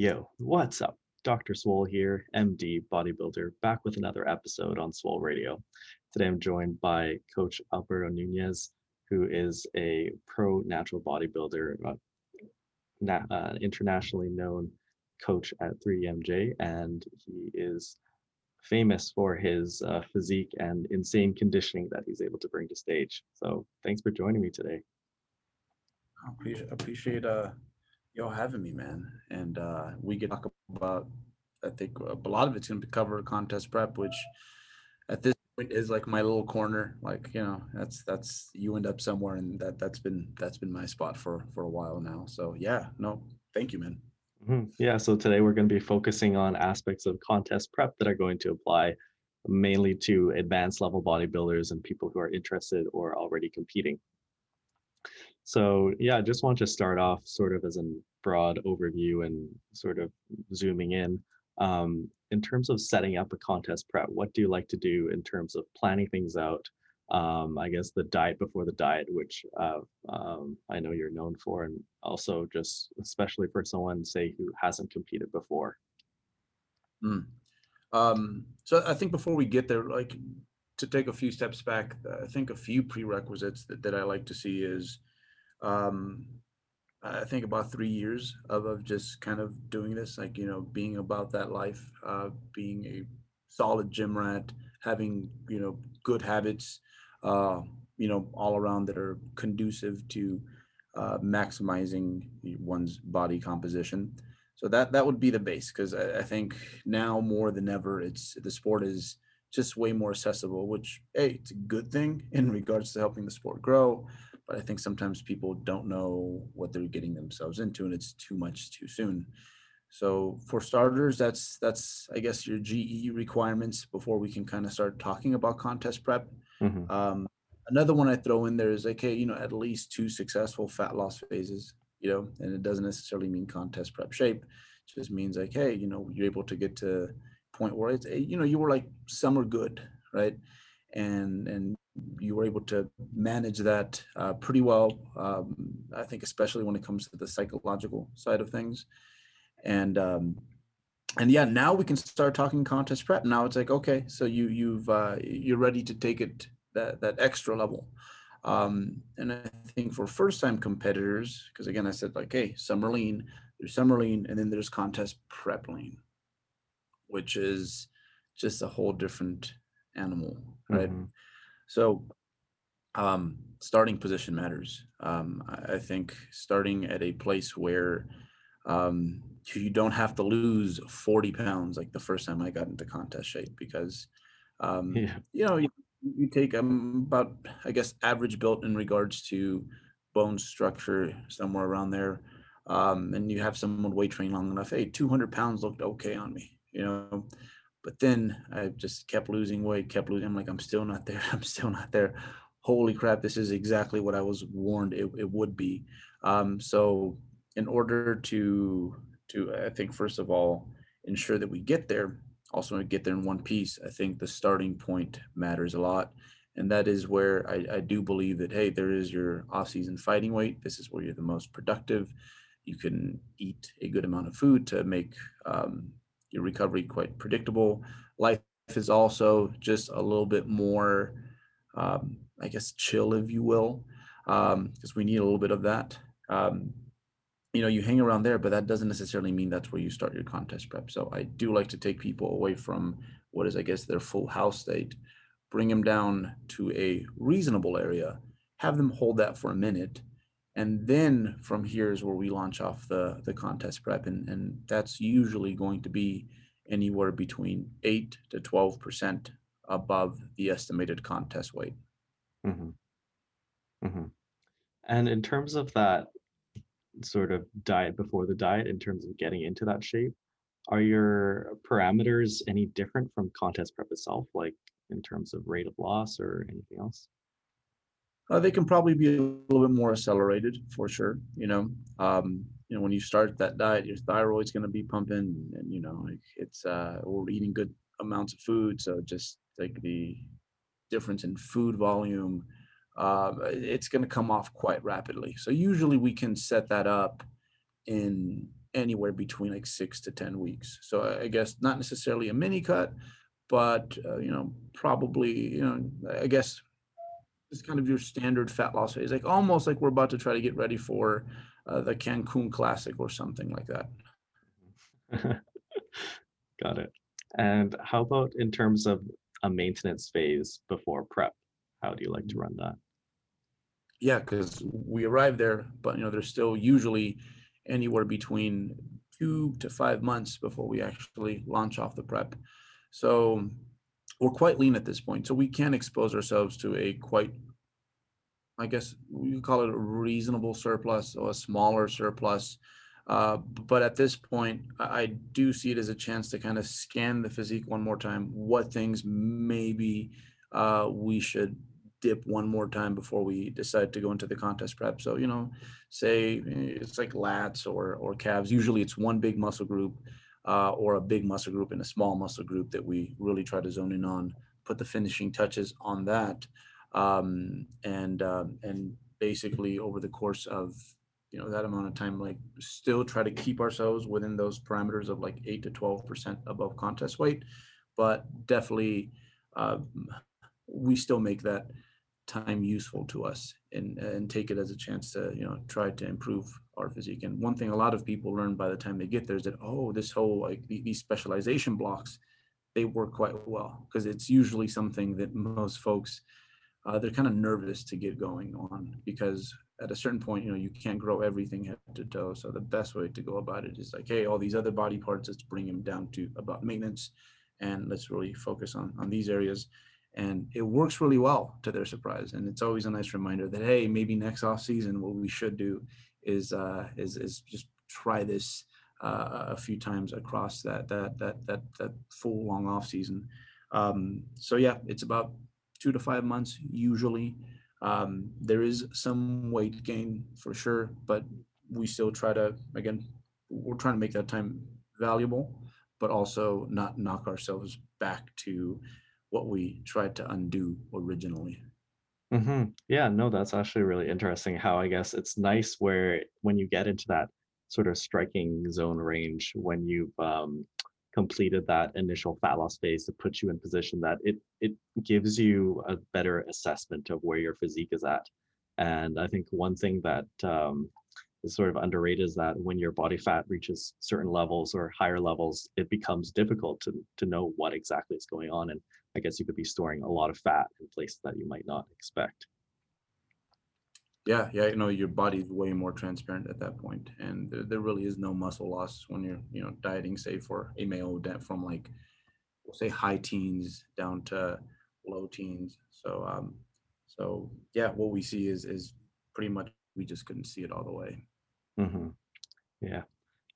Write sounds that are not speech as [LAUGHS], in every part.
Yo, what's up? Dr. Swole here, MD bodybuilder, back with another episode on Swole Radio. Today I'm joined by Coach Alberto Nunez, who is a pro natural bodybuilder, uh, na- uh, internationally known coach at 3DMJ, and he is famous for his uh, physique and insane conditioning that he's able to bring to stage. So thanks for joining me today. I appreciate, appreciate uh y'all having me, man. And uh we can talk about I think a lot of it's gonna be cover contest prep, which at this point is like my little corner. Like, you know, that's that's you end up somewhere and that that's been that's been my spot for for a while now. So yeah, no, thank you, man. Mhm. Yeah, so today we're going to be focusing on aspects of contest prep that are going to apply mainly to advanced level bodybuilders and people who are interested or already competing. So, yeah, I just want to start off sort of as a broad overview and sort of zooming in. Um, in terms of setting up a contest prep, what do you like to do in terms of planning things out? Um, I guess the diet before the diet, which uh, um, I know you're known for, and also just especially for someone, say, who hasn't competed before. Mm. Um, so I think before we get there, like to take a few steps back, I think a few prerequisites that, that I like to see is um, I think about three years of, of just kind of doing this, like, you know, being about that life, uh, being a solid gym rat, having, you know, good habits, uh, you know, all around that are conducive to uh, maximizing one's body composition. So that that would be the base because I, I think now more than ever, it's the sport is just way more accessible, which hey, it's a good thing [LAUGHS] in regards to helping the sport grow. But I think sometimes people don't know what they're getting themselves into, and it's too much too soon. So for starters, that's that's I guess your GE requirements before we can kind of start talking about contest prep. Mhm. Um, another one I throw in there is like, hey, you know, at least two successful fat loss phases, you know, and it doesn't necessarily mean contest prep shape. It just means like, hey, you know, you're able to get to point where it's, eh, you know, you were like summer good, right? And and you were able to manage that uh, pretty well. Um, I think especially when it comes to the psychological side of things, and um, and yeah, now we can start talking contest prep. Now it's like, okay, so you you've uh, you're ready to take it that that extra level. Um, and I think for first time competitors, because again, I said like, hey, summer lean, there's summer lean, and then there's contest prep lean, which is just a whole different animal, right? Mhm. So, um, starting position matters. Um, I, think starting at a place where um, you don't have to lose 40 pounds like the first time I got into contest shape because, um, Yeah. you know, you, you take um, about, I guess, average built in regards to bone structure, somewhere around there. Um, and you have someone weight train long enough. Hey, 200 pounds looked okay on me, you know. But then I just kept losing weight, kept losing. I'm like, I'm still not there. [LAUGHS] I'm still not there. Holy crap! This is exactly what I was warned it, it would be. Um, so, in order to to, I think first of all, ensure that we get there, also get there in one piece. I think the starting point matters a lot, and that is where I, I do believe that hey, there is your off-season fighting weight. This is where you're the most productive. You can eat a good amount of food to make um, your recovery quite predictable. Life is also just a little bit more, um, I guess, chill, if you will, because we need a little bit of that. Um, you know, you hang around there, but that doesn't necessarily mean that's where you start your contest prep. So I do like to take people away from what is, I guess, their full house state, bring them down to a reasonable area, have them hold that for a minute, and then from here is where we launch off the the contest prep and and that's usually going to be anywhere between 8 to 12 percent above the estimated contest weight Mhm. Mhm. And in terms of that sort of diet before the diet, in terms of getting into that shape, are your parameters any different from contest prep itself, like in terms of rate of loss or anything else? Uh, they can probably be a little bit more accelerated for sure you know? Um you know when you start that diet your thyroid's going to be pumping and you know it's uh we're eating good amounts of food so just like the difference in food volume. Uh, it's going to come off quite rapidly. So usually we can set that up in anywhere between like six to 10 weeks. So I- I guess not necessarily a mini cut, but uh, you know, probably, you know, I guess it's kind of your standard fat loss phase, like almost like we're about to try to get ready for uh, the Cancun Classic or something like that. [LAUGHS] Got it. And how about in terms of a maintenance phase before prep? How do you like to run that? Yeah, because we arrive there, but you know, there's still usually anywhere between two to five months before we actually launch off the prep. So we're quite lean at this point. So we can expose ourselves to a quite, I guess we could call it a reasonable surplus or a smaller surplus. Uh, but at this point, I, I do see it as a chance to kind of scan the physique one more time. What things maybe uh, we should dip one more time before we decide to go into the contest prep. So, you know, say eh, it's like lats or or calves. Usually it's one big muscle group uh, or a big muscle group and a small muscle group that we really try to zone in on, put the finishing touches on that. Um, and um, and basically over the course of you know that amount of time like still try to keep ourselves within those parameters of like 8 to 12 percent above contest weight but definitely uh, we still make that time useful to us and and take it as a chance to you know try to improve physique and one thing a lot of people learn by the time they get there is that oh this whole like these specialization blocks they work quite well because it's usually something that most folks uh, they're kind of nervous to get going on because at a certain point you know you can't grow everything head to toe. So the best way to go about it is like hey all these other body parts let's bring them down to about maintenance and let's really focus on on these areas. And it works really well to their surprise. And it's always a nice reminder that hey maybe next off season what we should do is uh is is just try this uh, a few times across that that that that that full long off season um so yeah it's about two to five months usually um there is some weight gain for sure but we still try to again we're trying to make that time valuable but also not knock ourselves back to what we tried to undo originally. Hmm Yeah, no, that's actually really interesting how I guess it's nice where when you get into that sort of striking zone range, when you've um, completed that initial fat loss phase to put you in position that it it gives you a better assessment of where your physique is at. And I think one thing that um, is sort of underrated is that when your body fat reaches certain levels or higher levels, it becomes difficult to to know what exactly is going on. And I guess you could be storing a lot of fat in places that you might not expect. Yeah, yeah, you know, your body's way more transparent at that point, and there, there really is no muscle loss when you're, you know, dieting, say for a male from like, we'll say high teens down to low teens. So, um, so yeah, what we see is is pretty much we just couldn't see it all the way. hmm Yeah.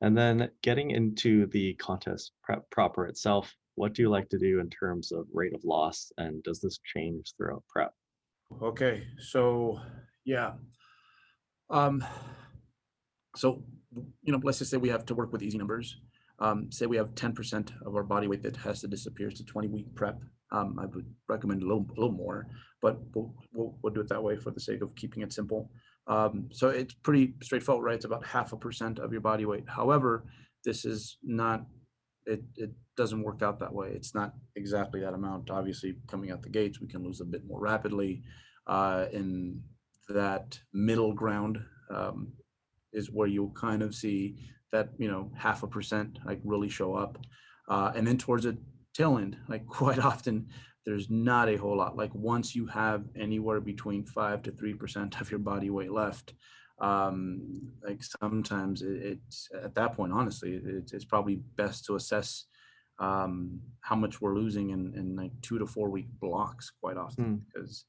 And then getting into the contest prep proper itself, what do you like to do in terms of rate of loss? And does this change throughout prep? Okay, so yeah. Um, so you know, let's just say we have to work with easy numbers. Um, say we have 10% of our body weight that has to disappear. A 20 week prep. Um, I would recommend a little, a little more, but we'll, we'll, we'll do it that way for the sake of keeping it simple. Um, so it's pretty straightforward, right? It's about half a percent of your body weight. However, this is not, it, it doesn't work out that way. It's not exactly that amount. Obviously, coming out the gates, we can lose a bit more rapidly. Uh, in that middle ground um, is where you'll kind of see that, you know, half a percent like really show up. Uh, and then towards the tail end, like [LAUGHS] quite often, there's not a whole lot. Like once you have anywhere between five to three percent of your body weight left, um, like sometimes it, it's at that point, honestly, it's, it's probably best to assess um, how much we're losing in, in like two to four week blocks quite often Hmm. because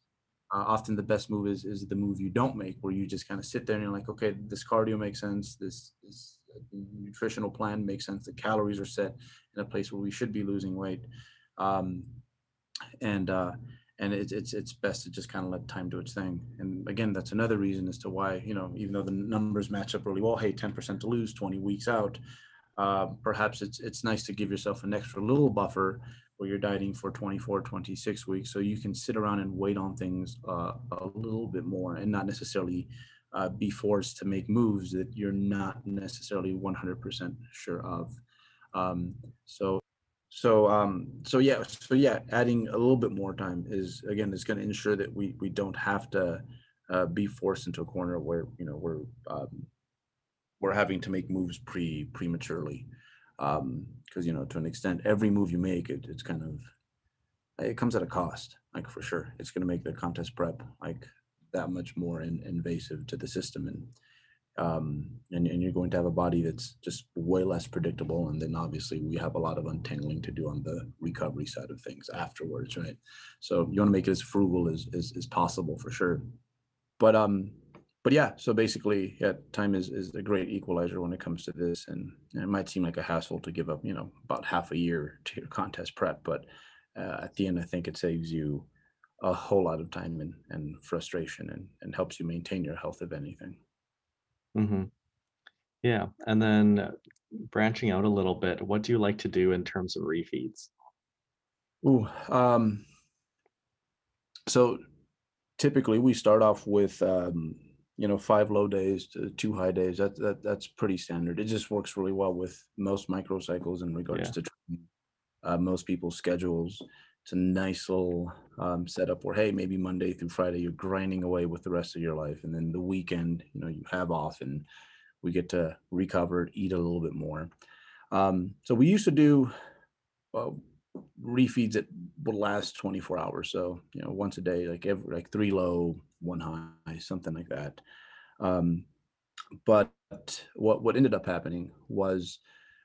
uh, often the best move is is the move you don't make where you just kind of sit there and you're like okay this cardio makes sense this this nutritional plan makes sense the calories are set in a place where we should be losing weight um, and uh, and it's it's it's best to just kind of let time do its thing. And again, that's another reason as to why you know even though the numbers match up really well, hey, ten percent to lose, twenty weeks out. Uh, perhaps it's it's nice to give yourself an extra little buffer where you're dieting for 24 26 weeks so you can sit around and wait on things uh, a little bit more and not necessarily uh, be forced to make moves that you're not necessarily 100% sure of. Um, so, so, um, so yeah, so yeah, adding a little bit more time is again is going to ensure that we we don't have to uh, be forced into a corner where you know we're um, we're having to make moves pre prematurely. Because um, you know to an extent every move you make it, it's kind of it comes at a cost like for sure. It's going to make the contest prep like that much more in, invasive to the system and um and, and you're going to have a body that's just way less predictable and then obviously we have a lot of untangling to do on the recovery side of things afterwards right? So you want to make it as frugal as, as, as possible for sure. But um but yeah so basically yeah time is is a great equalizer when it comes to this and, and it might seem like a hassle to give up you know about half a year to your contest prep but uh, at the end i think it saves you a whole lot of time and, and frustration and, and helps you maintain your health if anything hmm Yeah, and then uh, branching out a little bit, what do you like to do in terms of refeeds? Ooh, um, so typically we start off with um, you know five low days to two high days. That, that that's pretty standard. It just works really well with most microcycles in regards Yeah. to training. Uh, most people's schedules. It's a nice little um, setup where hey, maybe Monday through Friday you're grinding away with the rest of your life, and then the weekend you know you have off and we get to recover, eat a little bit more. Um, so we used to do well, refeeds it will last 24 hours. So, you know, once a day, like every, like three low, one high, something like that. Um, but what, what ended up happening was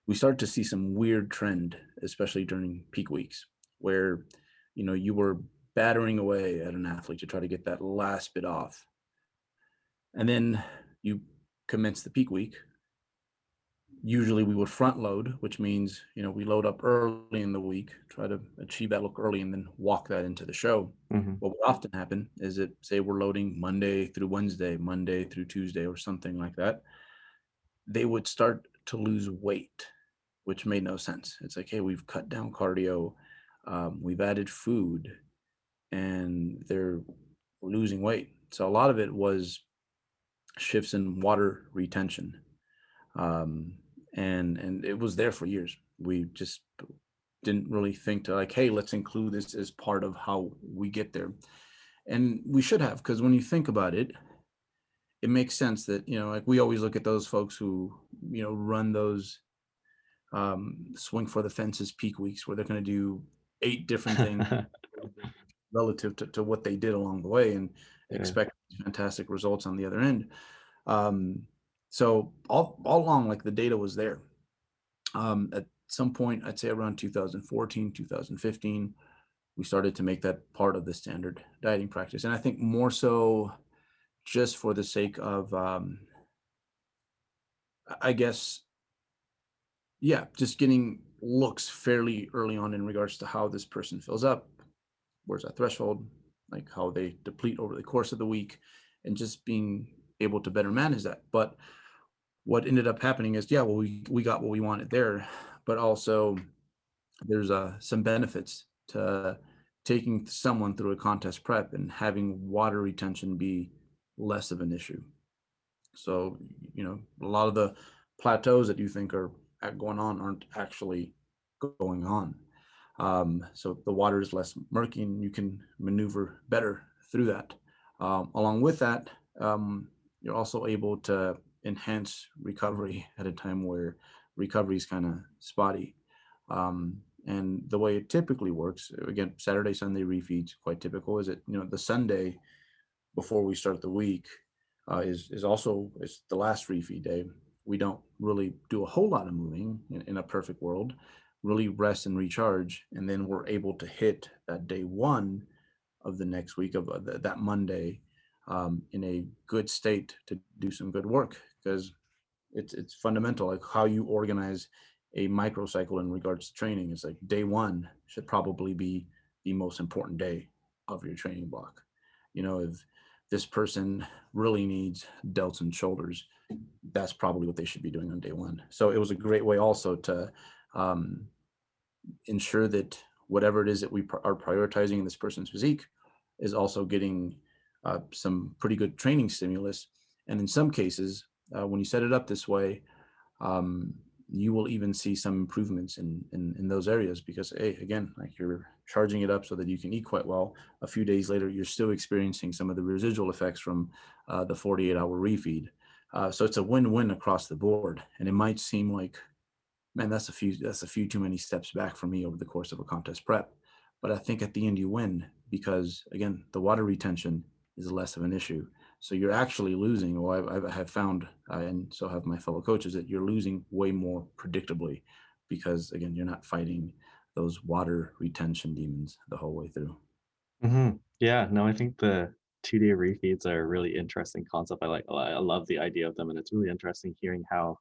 we started to see some weird trend, especially during peak weeks where, you know, you were battering away at an athlete to try to get that last bit off. And then you commence the peak week usually we would front load, which means you know we load up early in the week, try to achieve that look early, and then walk that into the show. hmm What would often happen is that say we're loading Monday through Wednesday, Monday through Tuesday, or something like that. They would start to lose weight, which made no sense. It's like, hey, we've cut down cardio, um, we've added food, and they're losing weight. So a lot of it was shifts in water retention um, and and it was there for years. We just didn't really think to like, hey, let's include this as part of how we get there, and we should have because when you think about it, it makes sense that you know like we always look at those folks who you know run those um, swing for the fences peak weeks where they're going to do eight different things [LAUGHS] relative to, to what they did along the way and Yeah. expect fantastic results on the other end. Um, so all, all along, like the data was there. Um, at some point, I'd say around 2014, 2015, we started to make that part of the standard dieting practice. And I think more so just for the sake of, um, I- guess, yeah, just getting looks fairly early on in regards to how this person fills up, where's that threshold, like how they deplete over the course of the week, and just being able to better manage that. But what ended up happening is, yeah, well, we we got what we wanted there, but also there's uh, some benefits to taking someone through a contest prep and having water retention be less of an issue. So, you know, a lot of the plateaus that you think are going on aren't actually going on. Um, so the water is less murky and you can maneuver better through that. Um, along with that, um, you're also able to enhance recovery [LAUGHS] at a time where recovery is kind of spotty. Um, and the way it typically works, again, Saturday, Sunday refeeds, quite typical, is it, you know, the Sunday before we start the week uh, is, is also, is the last refeed day. We don't really do a whole lot of moving in, in a perfect world, really rest and recharge. And then we're able to hit that day one of the next week of uh, th- that Monday um, in a good state to do some good work because it's it's fundamental like how you organize a microcycle in regards to training is like day one should probably be the most important day of your training block. You know if this person really needs delts and shoulders that's probably what they should be doing on day one. So it was a great way also to um, ensure that whatever it is that we pr- are prioritizing in this person's physique is also getting uh, some pretty good training stimulus. And in some cases, uh, when you set it up this way, um, you will even see some improvements in, in in those areas because hey again like you're charging it up so that you can eat quite well. A few days later you're still experiencing some of the residual effects from uh, the 48 hour refeed. Uh, so it's a win-win across the board and it might seem like man that's a few that's a few too many steps back for me over the course of a contest prep. But i think at the end you win because again the water retention is less of an issue so you're actually losing, or I've, I have found, uh, and so have my fellow coaches, that you're losing way more predictably because, again, you're not fighting those water retention demons the whole way through. hmm Yeah, no, I think the two day refeeds are a really interesting concept. I like, I love the idea of them, and it's really interesting hearing how,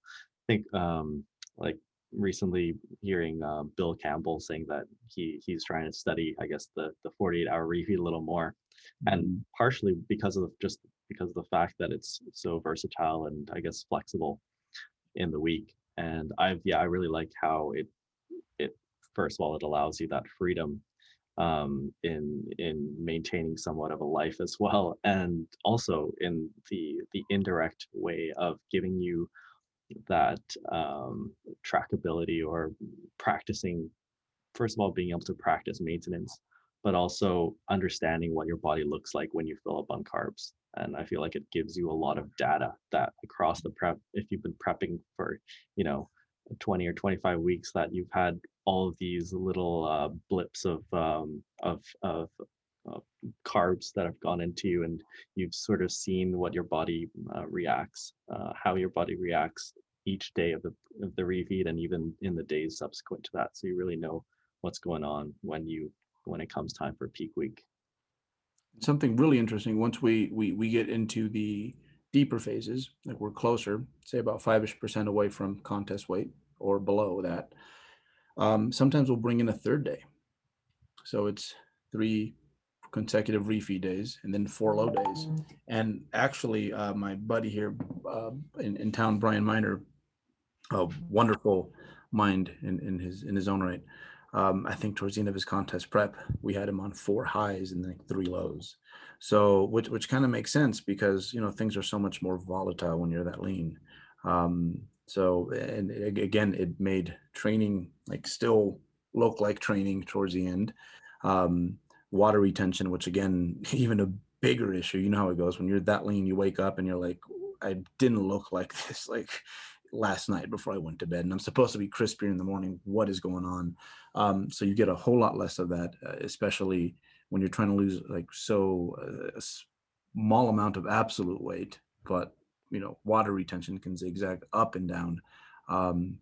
I think, um, like recently hearing uh, Bill Campbell saying that he he's trying to study, I guess, the the 48 hour refeed a little more, and Mhm. partially because of just because of the fact that it's so versatile and I guess flexible in the week. And I've yeah, I really like how it it first of all it allows you that freedom um, in in maintaining somewhat of a life as well, and also in the the indirect way of giving you that um, trackability or practicing first of all being able to practice maintenance but also understanding what your body looks like when you fill up on carbs and i feel like it gives you a lot of data that across the prep if you've been prepping for you know 20 or 25 weeks that you've had all of these little uh, blips of um, of of uh, carbs that have gone into you and you've sort of seen what your body uh, reacts uh, how your body reacts each day of the of the refeed and even in the days subsequent to that. So you really know what's going on when you when it comes time for peak week Something really interesting once we we we get into the deeper phases, like we're closer, say about five-ish percent away from contest weight or below that. Um, sometimes we'll bring in a third day. So it's three consecutive refeed days and then four low days. And actually, uh, my buddy here uh, in, in town, Brian Miner, a wonderful mind in, in his in his own right. Um, I think towards the end of his contest prep, we had him on four highs and like three lows. So which which kind of makes sense because you know things are so much more volatile when you're that lean. Um, so and again, it made training like still look like training towards the end. Um, water retention, which again, [LAUGHS] even a bigger issue. You know how it goes when you're that lean. You wake up and you're like, I didn't look like [LAUGHS] this like last night before I went to bed, and I'm supposed to be crispier in the morning. What is going on? Um, so you get a whole lot less of that, uh, especially when you're trying to lose like so uh, a small amount of absolute weight, but you know water retention can zigzag up and down. Um,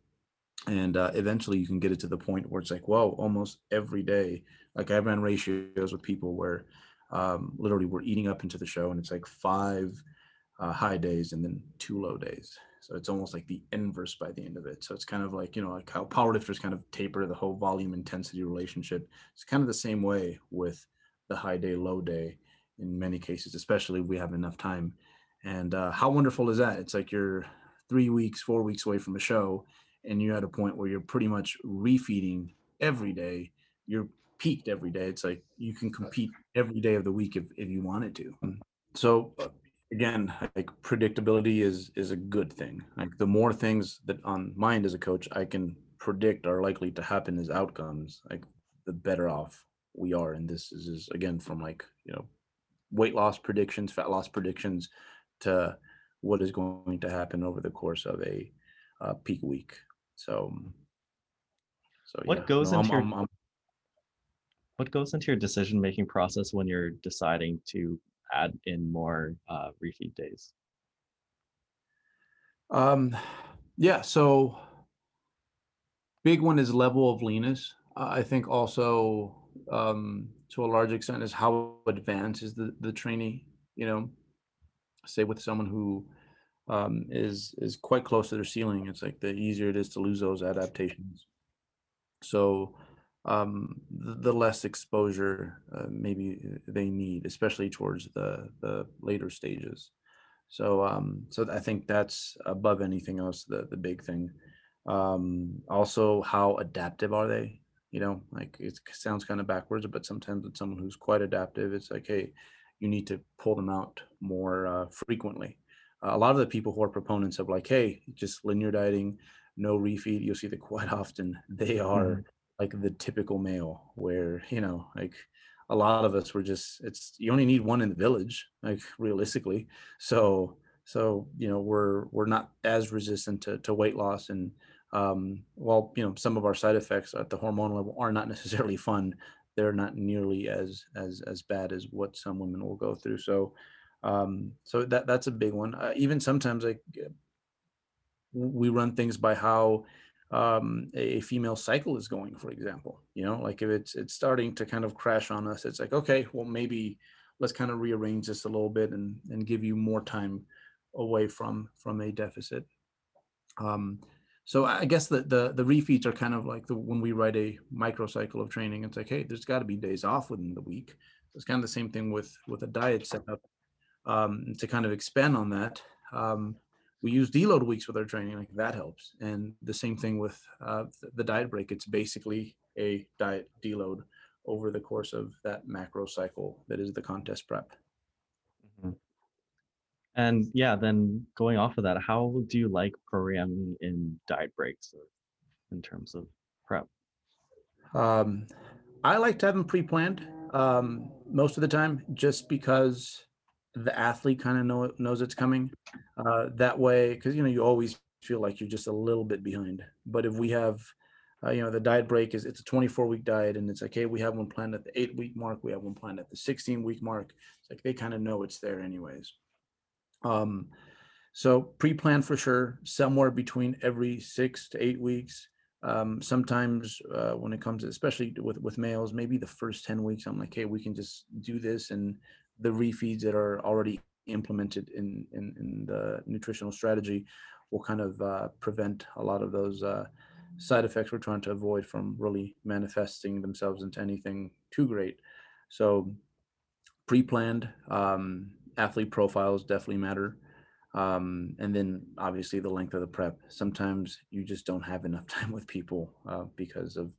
and uh, eventually you can get it to the point where it's like, whoa, almost every day. Like I ran ratios with people where um, literally we're eating up into the show, and it's like five uh, high days and then two low days. So it's almost like the inverse by the end of it. So it's kind of like, you know, like how powerlifters kind of taper the whole volume intensity relationship. It's kind of the same way with the high day, low day in many cases, especially if we have enough time. And uh, how wonderful is that? It's like you're three weeks, four weeks away from a show, and you're at a point where you're pretty much refeeding every day. You're peaked every day. It's like you can compete every day of the week if, if you wanted to. So uh, again, like predictability is is a good thing. Like the more things that on mind as a coach I can predict are likely to happen as outcomes, like the better off we are. And this is, is again from like you know weight loss predictions, fat loss predictions, to what is going to happen over the course of a uh, peak week. So, so What yeah, goes no, I'm- into your- I'm- I'm- what goes into your decision making process when you're deciding to add in more uh, refeed days Um, yeah. So big one is level of leanness. I think also um, to a large extent is how advanced is the the trainee. You know, say with someone who um, is is quite close to their ceiling, it's like the easier it is to lose those adaptations. So um, the, less exposure uh, maybe they need, especially towards the the later stages. So um, so I think that's above anything else the the big thing. Um, also, how adaptive are they? You know, like it sounds kind of backwards, but sometimes with someone who's quite adaptive, it's like, hey, you need to pull them out more uh, frequently. a lot of the people who are proponents of like, hey, just linear dieting, no refeed, you'll see that quite [LAUGHS] often they are Mhm. Like the typical male where, you know, like a lot of us were just it's you only need one in the village, like realistically. So so you know we're we're not as resistant to, to weight loss and um while you know some of our side effects at the hormone level are not [LAUGHS] necessarily fun they're not nearly as as as bad as what some women will go through so um so that that's a big one uh, even sometimes like we run things by how um, a female cycle is going, for example. You know, like if it's it's starting to kind of crash on us, it's like, okay, well maybe let's kind of rearrange this a little bit and and give you more time away from from a deficit. Um, so I guess the the the refeeds are kind of like the when we write a microcycle of training, it's like, hey, there's got to be days off within the week. So it's kind of the same thing with with a diet setup. Um, to kind of expand on that, um, we use deload weeks with our training like that helps and the same thing with uh, the diet break it's basically a diet deload over the course of that macro cycle that is the contest prep Mhm. And yeah, then going off of that, how do you like programming in diet breaks in terms of prep? um, i like to have them pre-planned um, most of the time just because the athlete kind of know, knows it's coming uh, that way because you know you always feel like you're just a little bit behind. But if we have uh, you know the diet break is it's a 24 week diet and it's like hey we have one planned at the eight week mark we have one planned at the 16 week mark it's like they kind of know it's there anyways. Um so pre-plan for sure somewhere between every six to eight weeks. Um sometimes uh, when it comes to, especially with with males maybe the first 10 weeks i'm like hey we can just do this and the refeeds that are already implemented in in, in the nutritional strategy will kind of uh, prevent a lot of those uh, side effects we're trying to avoid from really manifesting themselves into anything too great. So pre-planned um, athlete profiles definitely matter. Um, and then obviously the length of the prep. Sometimes you just don't have enough [LAUGHS] time with people uh, because of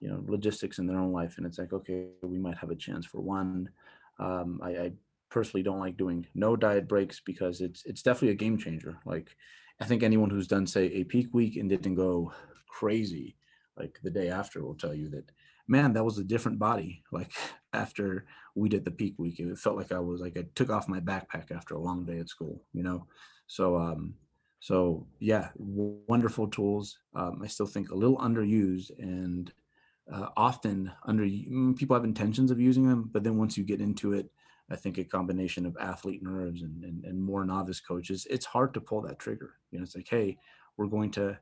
you know logistics in their own life, and it's like okay, we might have a chance for one. Um, I, I personally don't like doing no diet breaks because it's it's definitely a game changer. Like I think anyone who's done say a peak week and didn't go crazy like the day after will tell you that man that was a different body. [LAUGHS] Like after we did the peak week it felt like i was like i took off my backpack after a long day at school you know? So um so yeah wonderful tools. Um, i still think a little underused and uh, often under mm, people have intentions of using them but then once you get into it i think a combination of athlete nerves and, and, and more novice coaches it's hard to pull that trigger. You know it's like hey we're going to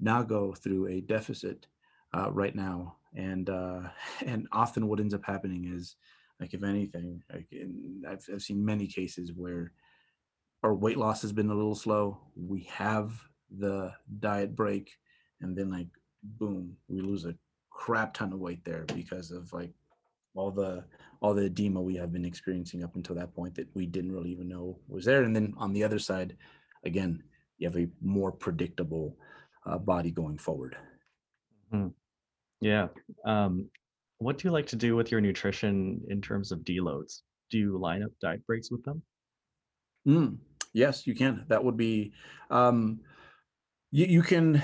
now go through a deficit uh, right now. And uh, [LAUGHS] and often what ends up happening is like if anything like in, I've, I've seen many cases where our weight loss has been a little slow we have the diet break and then like boom we lose a crap ton of weight there because of like all the all the edema we have been experiencing up until that point that we didn't really even know was there and then on the other side again you have a more predictable uh, body going forward Mhm. Yeah. Um, what do you like to do with your nutrition in terms of deloads? Do you line up diet breaks with them? Mm, yes, you can. That would be, um, you, you can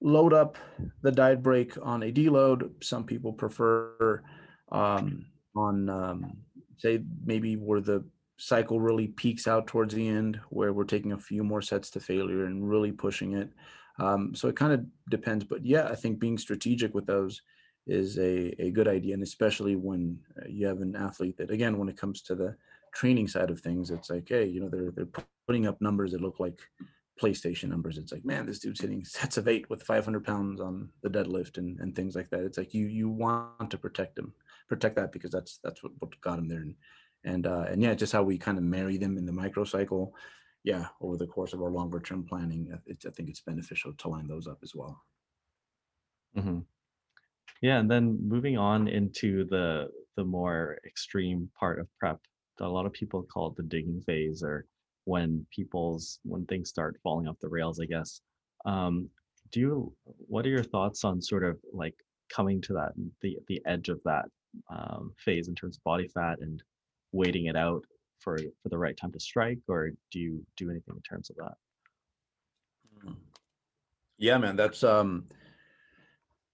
load up the diet break on a deload. Some people prefer um, on, um, say, maybe where the cycle really peaks out towards the end, where we're taking a few more sets to failure and really pushing it. Um, so it kind of depends. But yeah, I think being strategic with those is a, a good idea. And especially when uh, you have an athlete that, again, when it comes to the training side of things, it's like, hey, you know, they're they're putting up numbers that look like PlayStation numbers. It's like, man, this dude's hitting sets of eight with 500 pounds on the deadlift and, and things like that. It's like you you want to protect them, protect that because that's that's what, what got him there. And and uh, and yeah, just how we kind of marry them in the microcycle. Yeah, over the course of our longer term planning, I think it's beneficial to line those up as well. hmm Yeah, and then moving on into the the more extreme part of prep, that a lot of people call it the digging phase, or when people's when things start falling off the rails, I guess. Um, do you, what are your thoughts on sort of like coming to that the the edge of that um, phase in terms of body fat and waiting it out? for for the right time to strike, or do you do anything in terms of that? Mm. Yeah, man, that's um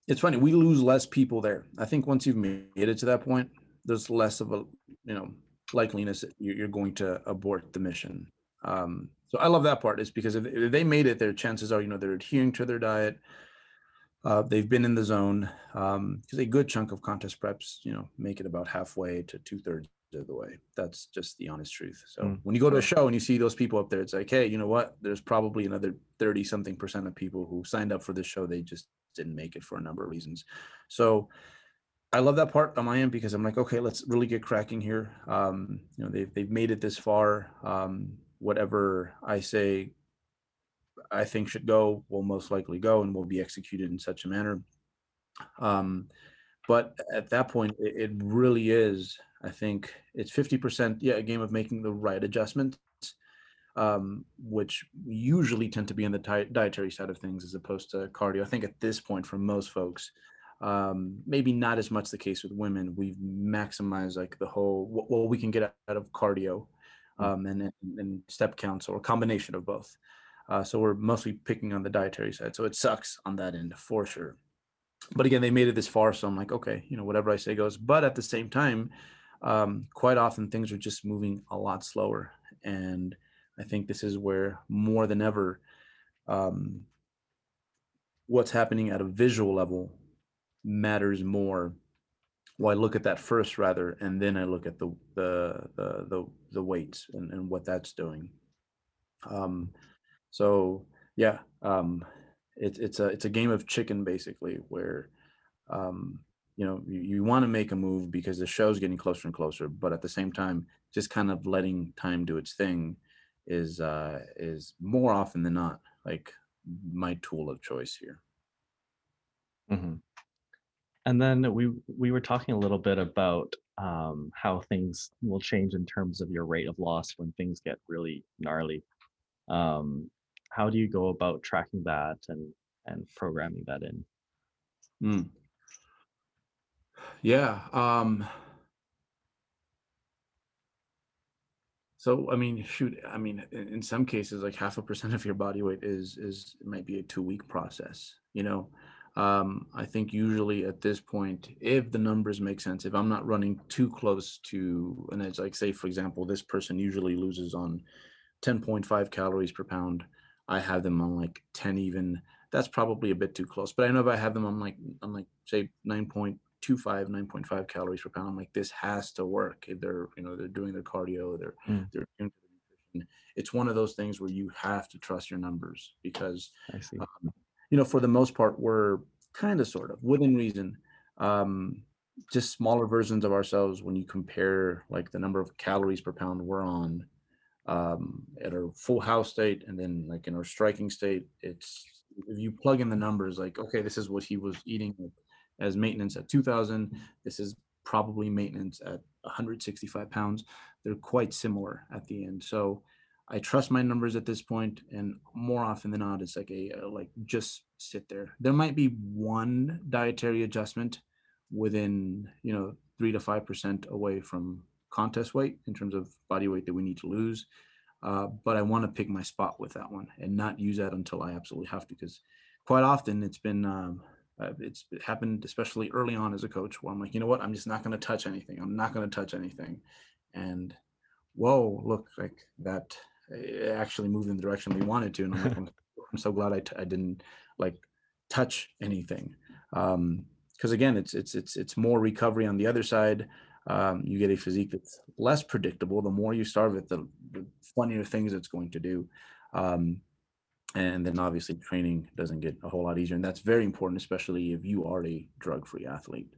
it's funny, we lose less people there. I think once you've made it to that point, there's less of a you know likeliness that you're going to abort the mission. Um, so I love that part is because if, if they made it, their chances are you know they're adhering to their diet. Uh, they've been in the zone because a good chunk of contest preps, you know, make it about halfway to two thirds of the way. That's just the honest truth. So Mm. when you go to a show and you see those people up there, it's like, hey, you know what? There's probably another 30 something percent of people who signed up for this show. They just didn't make it for a number of reasons. So I love that part on my end because I'm like, okay, let's really get cracking here. Um, you know, they've they've made it this far. Um, whatever I say I think should go will most likely go and will be executed in such a manner. Um, but at that point, it, it really is. I think it's fifty percent. Yeah, a game of making the right adjustments, um, which usually tend to be on the di- dietary side of things as opposed to cardio. I think at this point, for most folks, um, maybe not as much the case with women. We've maximized like the whole what, what we can get out of cardio, um, and, and and step counts or a combination of both. Uh, so we're mostly picking on the dietary side. So it sucks on that end for sure. But again, they made it this far, so I'm like, okay, you know, whatever I say goes. But at the same time, um, quite often things are just moving a lot slower, and I think this is where more than ever, um, what's happening at a visual level matters more. Well, I look at that first rather, and then I look at the the the the, the weights and, and what that's doing. Um, so yeah, um, it's it's a it's a game of chicken basically, where um, you know you, you want to make a move because the show's getting closer and closer, but at the same time, just kind of letting time do its thing is uh, is more often than not like my tool of choice here. Mhm. And then we we were talking a little bit about um, how things will change in terms of your rate of loss when things get really gnarly. Um, how do you go about tracking that and and programming that in? Mm. Yeah. Um, so I mean, shoot. I mean, in, in some cases, like half a percent of your body weight is is might be a two week process. You know, um, I think usually at this point, if the numbers make sense, if I'm not running too close to, and it's like say for example, this person usually loses on 10.5 calories per pound. I have them on like 10 even. That's probably a bit too close. But I know if I have them on like on like say 9.25, 9.5 calories per pound, I'm like this has to work. If they're you know they're doing their cardio, they're Mm. they're doing nutrition. It's one of those things where you have to trust your numbers because I see. um, you know for the most part we're kind of sort of within reason um just smaller versions of ourselves when you compare like the number of calories per pound we're on um at our full house state and then like in our striking state it's if you plug in the numbers like okay this is what he was eating as maintenance at 2000 this is probably maintenance at 165 pounds they're quite similar at the end. So I trust my numbers at this point, and more often than not, it's like a uh, like just sit there. There might be one dietary adjustment within you know three to five percent away from contest weight in terms of body weight that we need to lose, uh, but I want to pick my spot with that one and not use that until I absolutely have to, because quite often it's been um, uh, it's it happened especially early on as a coach where I'm like, you know what, I'm just not going to touch anything. I'm not going to touch anything, and whoa, look like that it actually moved in the direction we wanted to and i'm like i'm, I'm so glad I t- I didn't like touch anything. Um because again it's it's it's it's more recovery on the other side. Um you get a physique that's less predictable. The more you starve it the, the funnier things it's going to do. Um and then obviously training doesn't get a whole lot easier and that's very important especially if you are a drug-free athlete.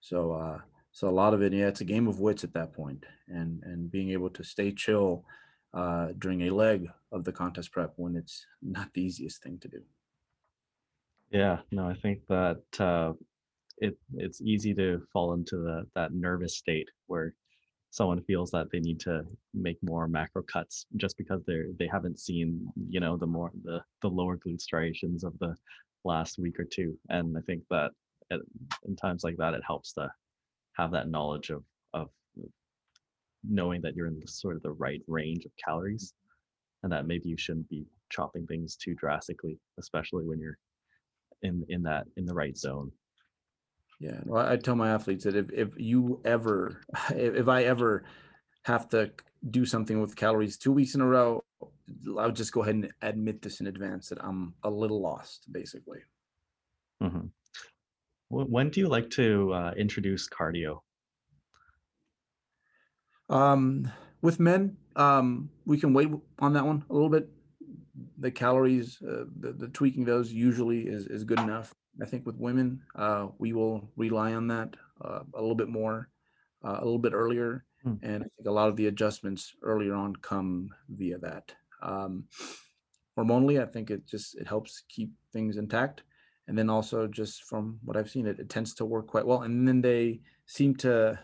So uh so a lot of it yeah it's a game of wits at that point and and being able to stay chill uh, during a leg of the contest prep when it's not the easiest thing to do. Yeah, no, I think that uh, it it's easy to fall into the that nervous state where someone feels that they need to make more macro cuts just because they're they haven't seen you know the more the the lower glute striations of the last week or two, and I think that at, in times like that it helps to have that knowledge of of knowing that you're in the, sort of the right range of calories and that maybe you shouldn't be chopping things too drastically, especially when you're in in that in the right zone. Yeah, well, I tell my athletes that if, if you ever, [LAUGHS] if, I ever have to do something with calories two weeks in a row, I would just go ahead and admit this in advance that I'm a little lost, basically. hmm When do you like to uh, introduce cardio? Um, with men, um, we can wait on that one a little bit. The calories, uh, the, the tweaking those usually is, is good enough. I think with women, uh, we will rely on that uh, a little bit more, uh, a little bit earlier. Hmm. And I think a lot of the adjustments earlier on come via that. Um, hormonally, I think it just it helps keep things intact. And then also just from what I've seen, it, it tends to work quite well. And then they seem to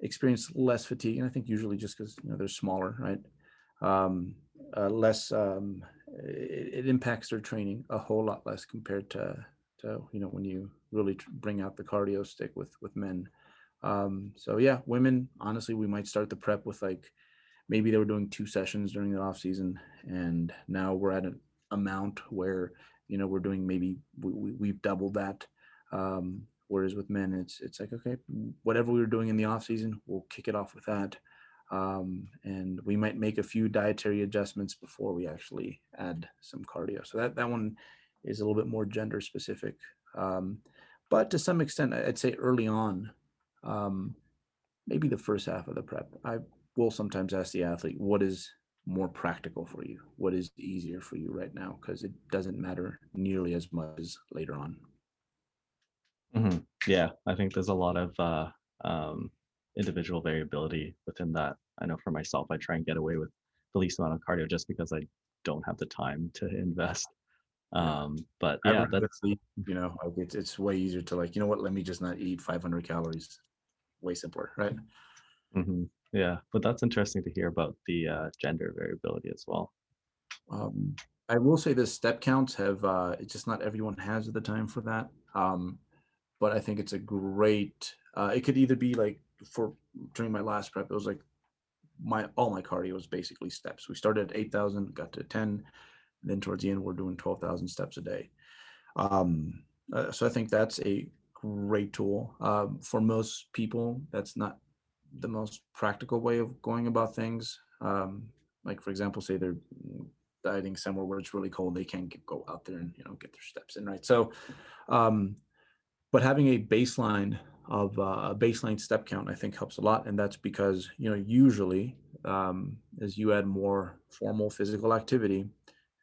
experience less fatigue. And I think usually just because you know they're smaller, right? Um, uh, less um, it, it impacts their training a whole lot less compared to to you know when you really tr- bring out the cardio stick with with men. Um, so yeah, women honestly we might start the prep with like maybe they were doing two sessions during the off season and now we're at an amount where you know we're doing maybe we, we, we've doubled that um, whereas with men it's it's like okay whatever we were doing in the off season we'll kick it off with that. Um, and we might make a few dietary adjustments before we actually add some cardio. So that that one is a little bit more gender specific. Um, but to some extent i'd say early on um, maybe the first half of the prep i will sometimes ask the athlete what is more practical for you? What is easier for you right now? Because it doesn't matter nearly as much as later on hmm Yeah, I think there's a lot of uh, um, individual variability within that. I know for myself, I try and get away with the least amount of cardio just because I don't have the time to invest. Um, but yeah, that's you know like it's, it's way easier to like you know what? Let me just not eat 500 calories. Way simpler right? Mhm, yeah, but that's interesting to hear about the uh, gender variability as well. um, i will say the step counts have uh, it's just not everyone has the time for that. Um, but i think it's a great uh, it could either be like for during my last prep it was like my all my cardio was basically steps. We started at 8000 got to 10 and then towards the end we're doing 12000 steps a day. Um, uh, so i think that's a great tool. Um, for most people that's not the most practical way of going about things. Um, like for example say they're dieting somewhere where it's really cold they can't get, go out there and you know get their steps in right? So um, but having a baseline of uh, a baseline step count i think helps a lot and that's because you know usually um, as you add more formal physical activity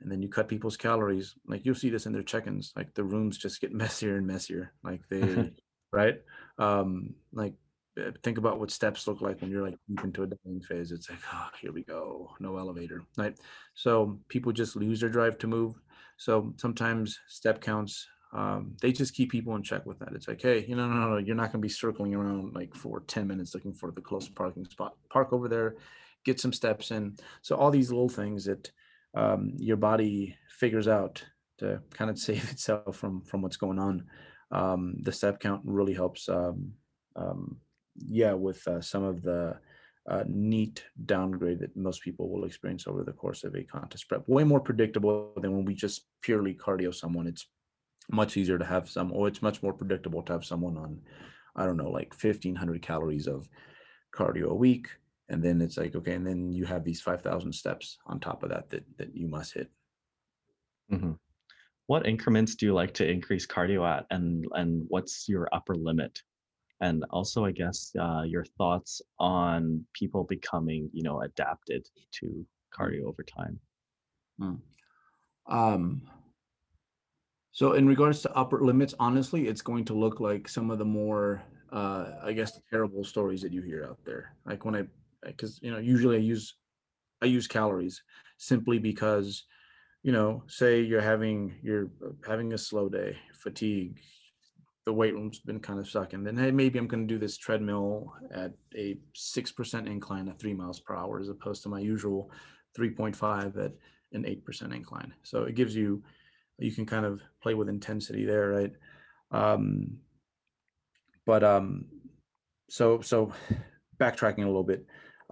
and then you cut people's calories like you'll see this in their check-ins like the rooms just get [LAUGHS] messier and messier like they [LAUGHS] right? Um like uh, think about what steps look like when you're like deep into a dying phase it's like oh here we go no elevator right? So people just lose their drive to move. So sometimes step counts um, they just keep people in check with that it's like hey you know no no, no you're not going to be circling around like for 10 minutes looking for the closest parking spot park over there get some steps in so all these little things that um, your body figures out to kind of [LAUGHS] save itself from from what's going on. Um, the step count really helps. Um, um, yeah, with uh, some of the uh, NEAT downgrade that most people will experience over the course of a contest prep. Way more predictable than when we just purely cardio someone. It's much easier to have some, or it's much more predictable to have someone on, I don't know, like 1500 calories of cardio a week and then it's like okay and then you have these 5000 steps on top of that that, that you must hit hmm What increments do you like to increase cardio at, and and what's your upper limit? And also, I guess uh, your thoughts on people becoming, you know, adapted to cardio over time. um so in regards to upper limits honestly it's going to look like some of the more uh i guess terrible stories that you hear out there. Like when i because you know usually i use i use calories simply because you know say you're having you're having a slow day fatigue the weight room's been kind of sucking then hey maybe i'm going to do this treadmill at a 6% incline at 3 miles per hour as opposed to my usual 3.5 at an 8% incline. So it gives you you can kind of play with intensity there right um but um so so backtracking a little bit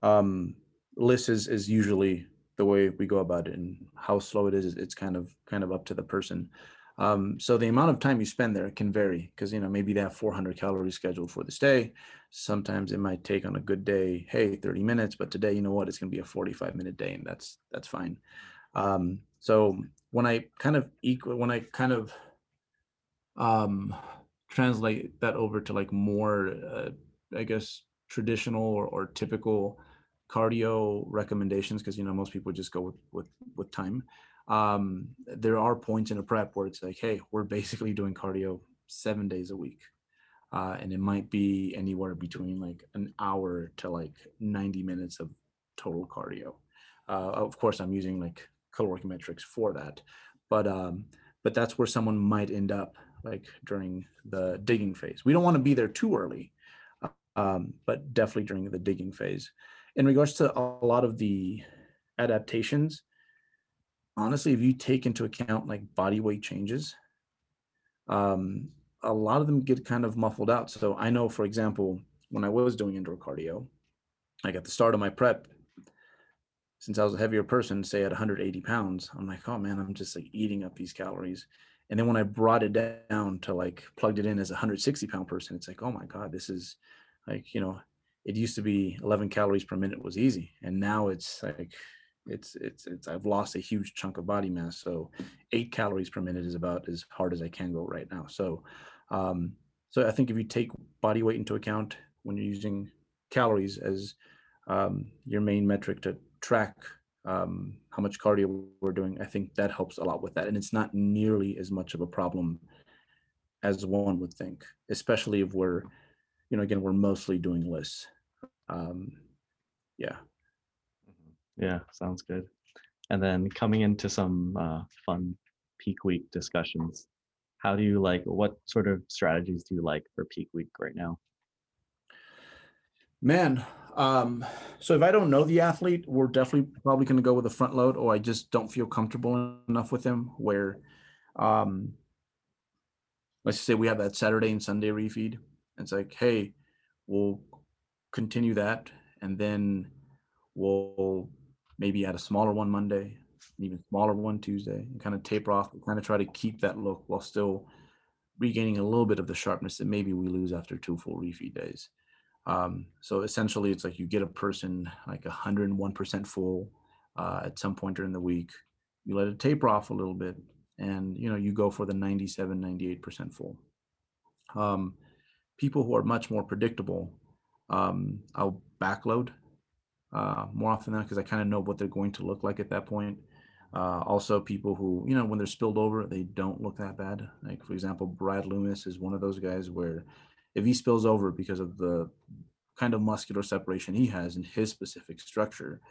Um, LISS is is usually the way we go about it, and how slow it is, it's kind of kind of up to the person. Um, so the amount of time you spend there can vary because you know maybe they have 400 calories scheduled for this day. Sometimes it might take on a good day, hey, 30 minutes, but today, you know what, it's going to be a 45 minute day, and that's that's fine. Um, so when I kind of equal, when I kind of um, translate that over to like more, uh, I guess, traditional or, or typical cardio recommendations, because you know most people just go with with with time um, there are points in a prep where it's like, hey, we're basically doing cardio seven days a week. Uh, and it might be anywhere between like an hour to like 90 minutes of total cardio. Uh, of course, I'm using like caloric metrics for that, but um, but that's where someone might end up like during the digging phase. We don't want to be there too early, um, but definitely during the digging phase. In regards to a lot of the adaptations, honestly, if you take into account like body weight changes, um, a lot of them get kind of muffled out. So I know, for example, when I was doing indoor cardio, like at the start of my prep, since I was a heavier person, say at 180 pounds, I'm like, oh man, I'm just like eating up these calories. And then when I brought it down to like plugged it in as a 160 pound person, it's like, oh my God, this is like, you know, it used to be 11 calories per minute was easy. And now it's like it's it's it's I've lost a huge chunk of body mass. So eight calories per minute is about as hard as I can go right now. So um, so I think if you take body weight into account when you're using calories as um, your main metric to track um, how much cardio we're doing, I think that helps a lot with that. And it's not nearly as much of a problem as one would think, especially if we're, you know, again, we're mostly doing LISS. Um, yeah. Yeah, sounds good. And then coming into some uh, fun peak week discussions, how do you like, what sort of strategies do you like for peak week right now? Man, um, so if I don't know the athlete, we're definitely probably going to go with a front load, or I just don't feel comfortable enough with him. Where, um, let's say we have that Saturday and Sunday refeed. It's like, hey, we'll continue that, and then we'll maybe add a smaller one Monday, an even smaller one Tuesday, and kind of taper off, kind of try to keep that look while still regaining a little bit of the sharpness that maybe we lose after two full refeed days. Um, so essentially, it's like you get a person like 101% full uh, at some point during the week. You let it taper off a little bit, and you know you go for the 97, 98% full. Um, people who are much more predictable, um, I'll backload uh, more often than because I kind of know what they're going to look like at that point. Uh, also, people who, you know, when they're spilled over, they don't look that bad. Like, for example, Brad Loomis is one of those guys where if he spills over because of the kind of muscular separation he has in his specific structure,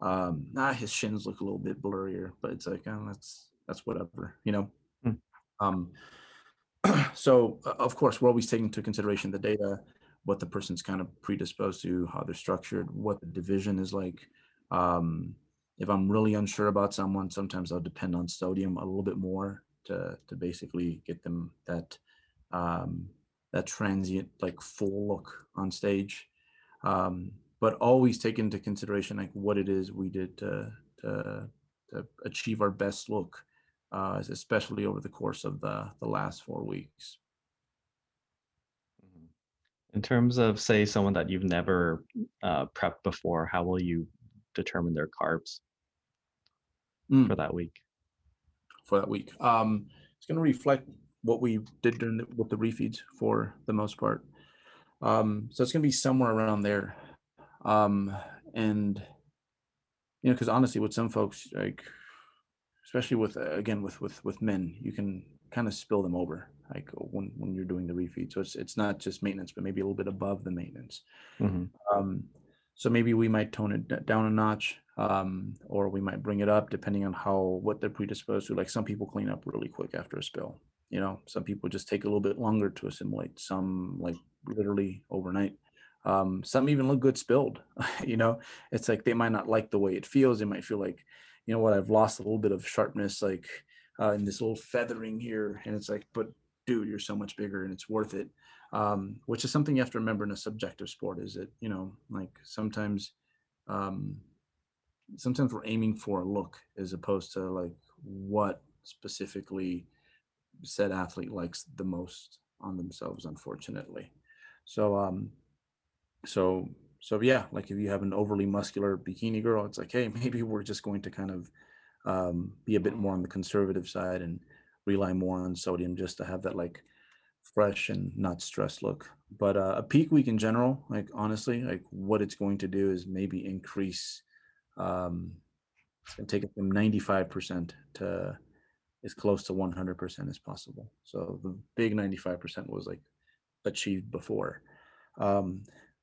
um, ah, his shins look a little bit blurrier, but it's like, oh, that's, that's whatever, you know? Hmm. Um, [CLEARS THROAT] so, of course, we're always taking into consideration the data what the person's kind of predisposed to, how they're structured, what the division is like. Um, if I'm really unsure about someone, sometimes I'll depend on sodium a little bit more to to basically get them that um, that transient like full look on stage. Um, but always take into consideration like what it is we did to to, to achieve our best look, uh, especially over the course of the the last four weeks. In terms of, say, someone that you've never uh, prepped before, how will you determine their carbs mm. for that week? For that week, um, it's going to reflect what we did during the, with the refeeds for the most part. Um, so it's going to be somewhere around there. Um, and you know, because honestly, with some folks, like especially with again with with with men, you can kind of spill them over like when when you're doing the refeed. So it's it's not just maintenance, but maybe a little bit above the maintenance. Mm-hmm. Um, so maybe we might tone it down a notch, um, or we might bring it up depending on how what they're predisposed to. Like some people clean up really quick after a spill. You know, some people just take a little bit longer to assimilate. Some like literally overnight. Um, some even look good spilled. [LAUGHS] you know, it's like they might not like the way it feels. They might feel like, you know what, I've lost a little bit of sharpness, like uh, in this little feathering here, and it's like, but dude, you're so much bigger and it's worth it. Um, which is something you have to remember in a subjective sport is that, you know, like sometimes um, sometimes we're aiming for a look as opposed to like what specifically said athlete likes the most on themselves unfortunately. So um so so yeah like if you have an overly muscular bikini girl it's like hey [LAUGHS] maybe we're just going to kind of um be a bit more on the conservative side and rely more on sodium just to have that like fresh and not stressed look. But uh, a peak week in general like honestly like what it's going to do is maybe increase um it's going to take it from 95% to as close to 100% as possible. So the big 95% was like achieved before. Um,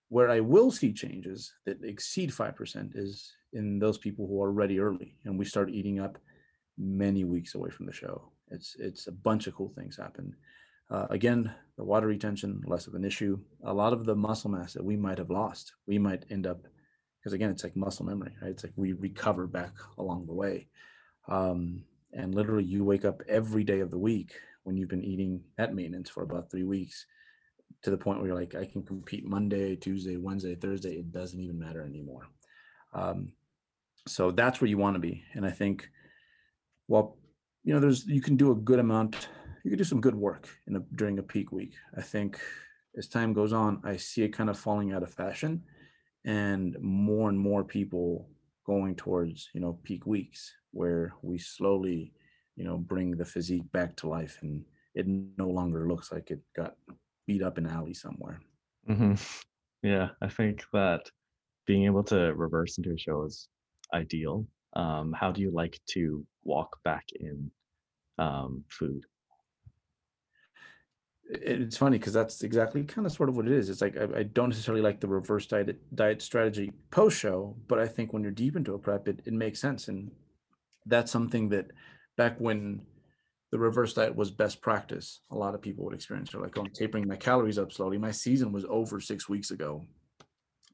where I will see changes that exceed 5% is in those people who are ready early and we start eating up many weeks away from the show. It's it's a bunch of cool things happen. Uh, again, the water retention less of an issue. A lot of the muscle mass that we might have lost, we might end up because again, it's like muscle memory, right? It's like we recover back along the way. Um, and literally you wake up every day of the week when you've been eating at maintenance for about three weeks to the point where you're like, I can compete Monday, Tuesday, Wednesday, Thursday. It doesn't even matter anymore. Um, so that's where you want to be. And I think, well, you know, there's you can do a good amount. You can do some good work in a, during a peak week. I think as time goes on, I see it kind of falling out of fashion, and more and more people going towards you know peak weeks where we slowly, you know, bring the physique back to life and it no longer looks like it got beat up in an alley somewhere. hmm [LAUGHS] Yeah, I think that being able to reverse into a show is ideal. Um, how do you like to walk back in um, food? It's funny because that's exactly kind of sort of what it is. It's like I, I don't necessarily like the reverse diet diet strategy post show, but I think when you're deep into a prep, it, it makes sense. And that's something that back when the reverse diet was best practice, a lot of people would experience. They're like, oh, I'm tapering my calories up slowly. My season was over six weeks ago,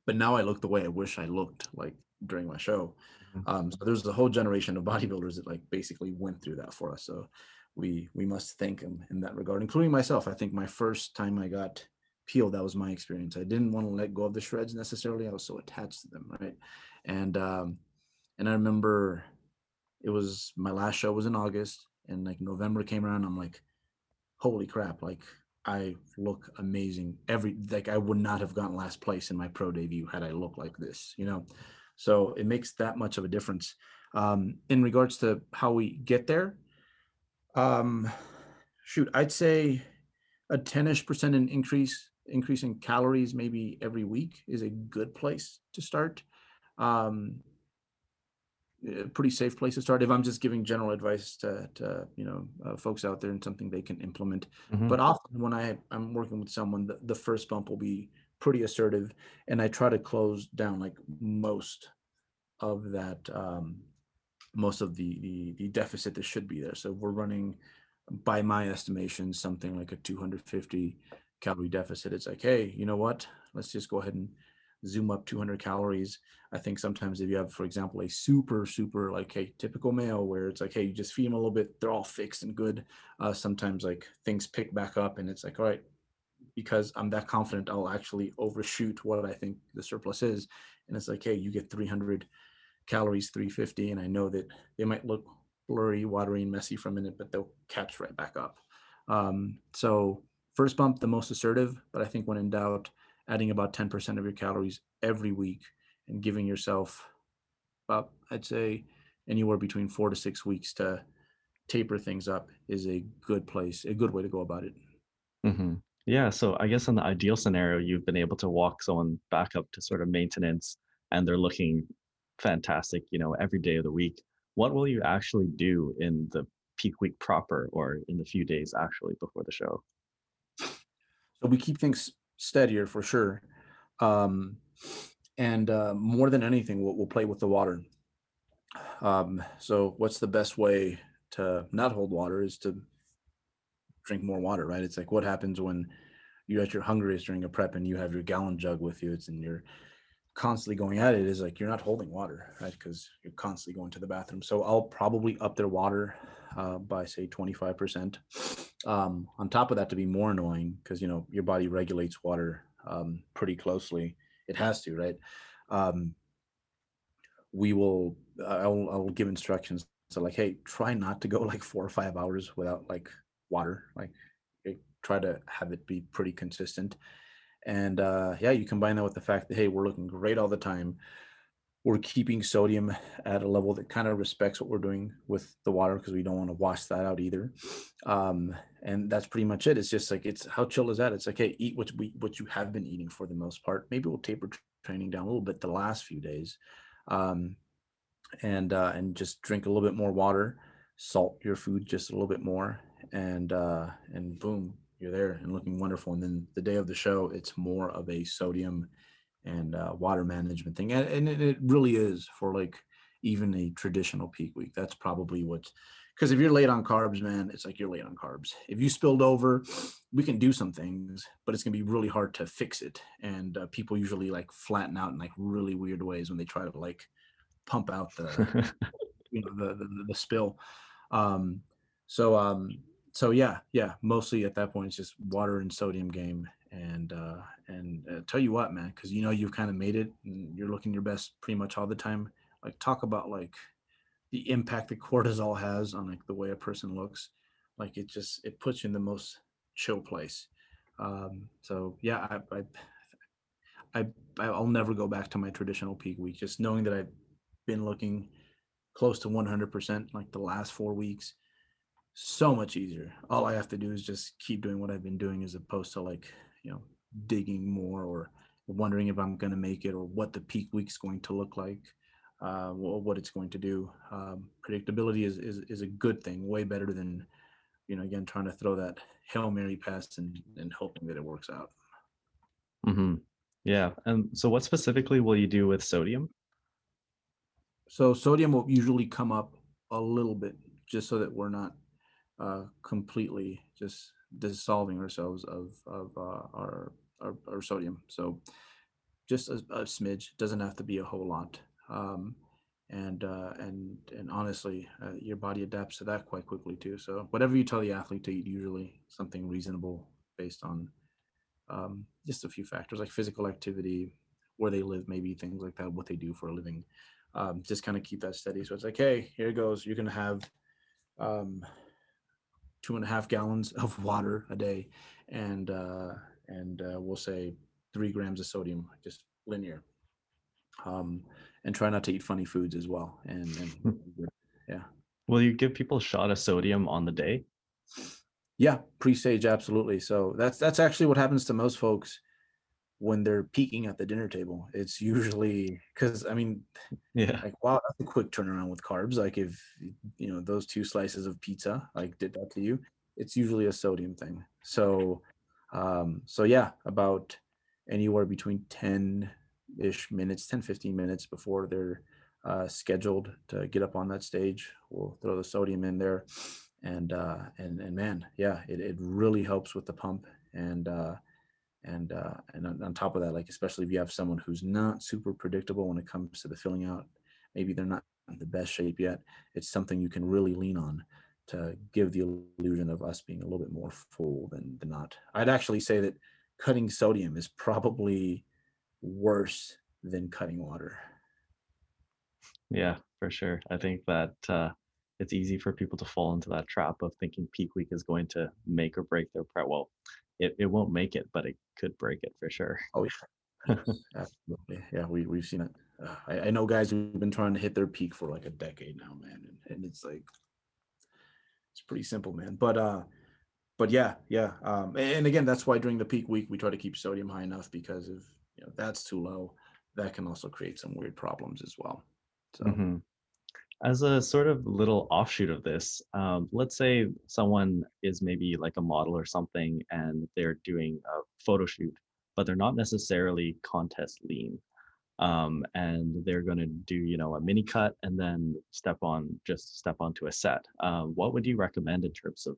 but now I look the way I wish I looked like during my show. Mm-hmm. Um, so there's a whole generation of bodybuilders that like basically went through that for us. So we we must thank them in that regard, including myself. I think my first time I got peeled, that was my experience. I didn't want to let go of the shreds necessarily. I was so attached to them, right? And um, and I remember it was my last show was in August and like November came around. I'm like, holy crap. Like I look amazing. Every, like I would not have gotten last place in my pro debut had I looked like this, you know? So it makes that much of a difference. Um, in regards to how we get there, um, shoot, I'd say a 10ish percent in increase, increase in calories maybe every week is a good place to start. Um, a pretty safe place to start if i'm just giving general advice to, to you know uh, folks out there and something they can implement mm-hmm. but often when i i'm working with someone the, the first bump will be pretty assertive and i try to close down like most of that um, most of the, the the deficit that should be there so we're running by my estimation something like a 250 calorie deficit it's like hey you know what let's just go ahead and zoom up 200 calories. I think sometimes if you have, for example, a super, super like a typical male where it's like, hey, you just feed them a little bit, they're all fixed and good. Uh, sometimes like things pick back up and it's like, all right, because I'm that confident, I'll actually overshoot what I think the surplus is. And it's like, hey, you get 300 calories, 350. And I know that they might look blurry, watery, and messy for a minute, but they'll catch right back up. Um, so first bump, the most assertive, but I think when in doubt, adding about 10% of your calories every week and giving yourself about, I'd say, anywhere between four to six weeks to taper things up is a good place, a good way to go about it. Mm-hmm. Yeah. So I guess in the ideal scenario, you've been able to walk someone back up to sort of maintenance and they're looking fantastic, you know, every day of the week. What will you actually do in the peak week proper or in the few days actually before the show? So we keep things steadier for sure. Um, and uh, more than anything, we'll, we'll play with the water. Um, so, what's the best way to not hold water is to drink more water, right? It's like what happens when you're at your hungriest during a prep and you have your gallon jug with you. It's in you're constantly going at it is like you're not holding water, right? Because you're constantly going to the bathroom. So I'll probably up their water uh, by say 25%. Um, on top of that, to be more annoying, because you know your body regulates water um, pretty closely. It has to, right? Um, we will I'll, I'll give instructions so like hey try not to go like four or five hours without like water like try to have it be pretty consistent and uh yeah you combine that with the fact that hey we're looking great all the time. We're keeping sodium at a level that kind of respects what we're doing with the water because we don't want to wash that out either. Um and that's pretty much it. It's just like it's how chill is that? It's like hey eat what we what you have been eating for the most part. Maybe we'll taper training down a little bit the last few days. Um and uh, and just drink a little bit more water, salt your food just a little bit more, and uh, and boom, you're there and looking wonderful. And then the day of the show, it's more of a sodium and uh, water management thing, and, and it really is for like even a traditional peak week. That's probably what's because if you're late on carbs, man, it's like you're late on carbs. If you spilled over, we can do some things, but it's gonna be really hard to fix it. And uh, people usually like flatten out in like really weird ways when they try to like pump out the [LAUGHS] you know the, the the, spill. Um, so um, so yeah, yeah. Mostly at that point, it's just water and sodium game. And uh, and uh, tell you what, man, because you know you've kind of made it, and you're looking your best pretty much all the time. Like talk about like the impact that cortisol has on like the way a person looks. Like it just it puts you in the most chill place. Um, so yeah, I, I I I'll never go back to my traditional peak week. Just knowing that I've been looking close to 100% like the last four weeks. So much easier. All I have to do is just keep doing what I've been doing as opposed to like, you know, digging more or wondering if I'm going to make it or what the peak week's going to look like, uh, what it's going to do. Um, predictability is, is, is a good thing, way better than, you know, again, trying to throw that Hail Mary pass and, and hoping that it works out. Mm-hmm. Yeah. And so what specifically will you do with sodium? So sodium will usually come up a little bit just so that we're not uh, completely just dissolving ourselves of, of uh, our, our, our, sodium. So just a, a, smidge doesn't have to be a whole lot. Um, and, uh, and, and honestly, uh, your body adapts to that quite quickly too. So whatever you tell the athlete to eat, usually something reasonable based on um, just a few factors like physical activity, where they live, maybe things like that, what they do for a living um, just kind of keep that steady. So it's like, hey, here it goes. You're to have um, two and a half gallons of water a day, and uh, and uh, we'll say three grams of sodium, just linear. Um, and try not to eat funny foods as well. And, and hmm. yeah. Will you give people a shot of sodium on the day? Yeah, pre-stage, absolutely. So that's that's actually what happens to most folks when they're peaking at the dinner table. It's usually [LAUGHS] because I mean, yeah, like wow, that's a quick turnaround with carbs. Like if you know those two slices of pizza like did that to you, it's usually a sodium thing. So, um, so yeah, about anywhere between 10 ish minutes, 10, 15 minutes before they're uh, scheduled to get up on that stage, we'll throw the sodium in there. And, uh, and, and man, yeah, it, it really helps with the pump and, uh, and uh, and on, top of that like especially if you have someone who's not super predictable when it comes to the filling out maybe they're not in the best shape yet it's something you can really lean on to give the illusion of us being a little bit more full than, than not. I'd actually say that cutting sodium is probably worse than cutting water. Yeah for sure. I think that uh, it's easy for people to fall into that trap of thinking peak week is going to make or break their prep well it, it won't make it, but it could break it for sure. Oh yeah, [LAUGHS] absolutely. Yeah, we we've seen it. Uh, I, I, know guys who've been trying to hit their peak for like a decade now, man, and, and it's like it's pretty simple, man. But uh, but yeah, yeah. Um, and again, that's why during the peak week we try to keep sodium high enough because if you know that's too low, that can also create some weird problems as well. So. Mm-hmm as a sort of little offshoot of this, um, let's say someone is maybe like a model or something and they're doing a photo shoot, but they're not necessarily contest lean. Um, and they're going to do, you know, a mini cut and then step on, just step onto a set. Um, what would you recommend in terms of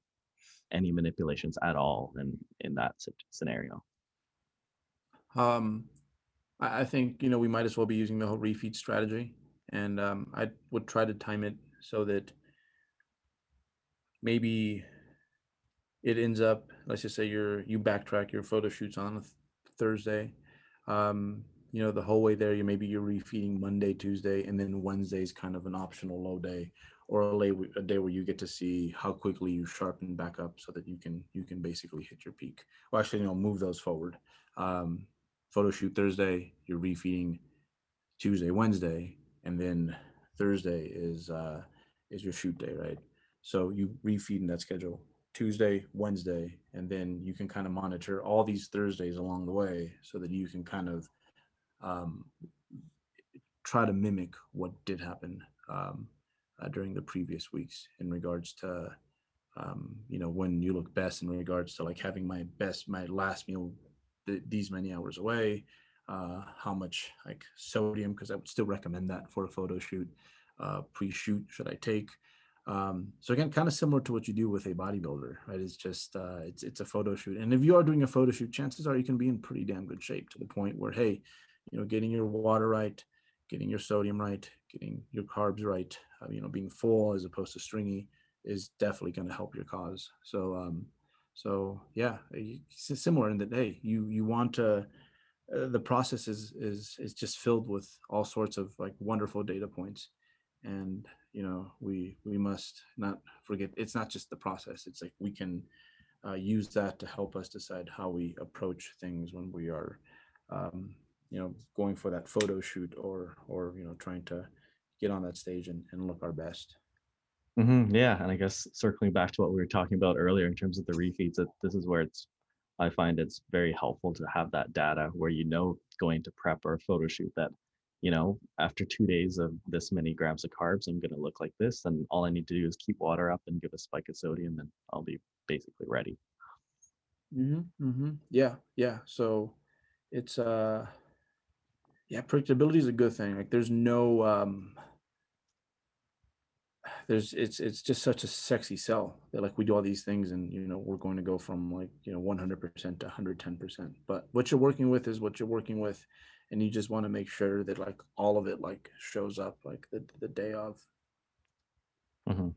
any manipulations at all in, in that scenario? Um, I think, you know, we might as well be using the whole refeed strategy and um, I would try to time it so that maybe it ends up. Let's just say you're you backtrack your photo shoots on a Thursday. Um, you know, the whole way there, you maybe you're refeeding Monday, Tuesday, and then Wednesday's kind of an optional low day or a, lay, a day where you get to see how quickly you sharpen back up so that you can you can basically hit your peak. Well, actually, you know, move those forward. Um, photo shoot Thursday, you're refeeding Tuesday, Wednesday, and then Thursday is uh, is your shoot day, right? So you refeed in that schedule Tuesday, Wednesday, and then you can kind of monitor all these Thursdays along the way so that you can kind of um, try to mimic what did happen um, uh, during the previous weeks in regards to um, you know when you look best in regards to like having my best my last meal th- these many hours away uh, how much like sodium because i would still recommend that for a photo shoot uh, pre-shoot should i take. Um, so again kind of similar to what you do with a bodybuilder right? It's just uh, it's it's a photo shoot. And if you are doing a photo shoot chances are you can be in pretty damn good shape to the point where hey you know getting your water right getting your sodium right getting your carbs right uh, you know being full as opposed to stringy is definitely going to help your cause. So um so yeah similar in that hey you you want to uh, the process is is is just filled with all sorts of like wonderful data points. And you know we we must not forget it's not just the process it's like we can uh, use that to help us decide how we approach things when we are um, you know going for that photo shoot or or you know trying to get on that stage and, and look our best. Hmm yeah, and I guess circling back to what we were talking about earlier in terms of the refeeds, that this is where it's I find it's very helpful to have that data where you know going to prep or photo shoot that, you know, after two days of this many grams of carbs, I'm gonna look like this, and all I need to do is keep water up and give a spike of sodium, and I'll be basically ready. Mm-hmm, mm-hmm. yeah yeah so it's uh yeah predictability is a good thing like there's no um there's it's it's just such a sexy sell that like we do all these things and you know we're going to go from like you know 100% to 110% but what you're working with is what you're working with and you just want to make sure that like all of it like shows up like the, the day of. Mm-hmm.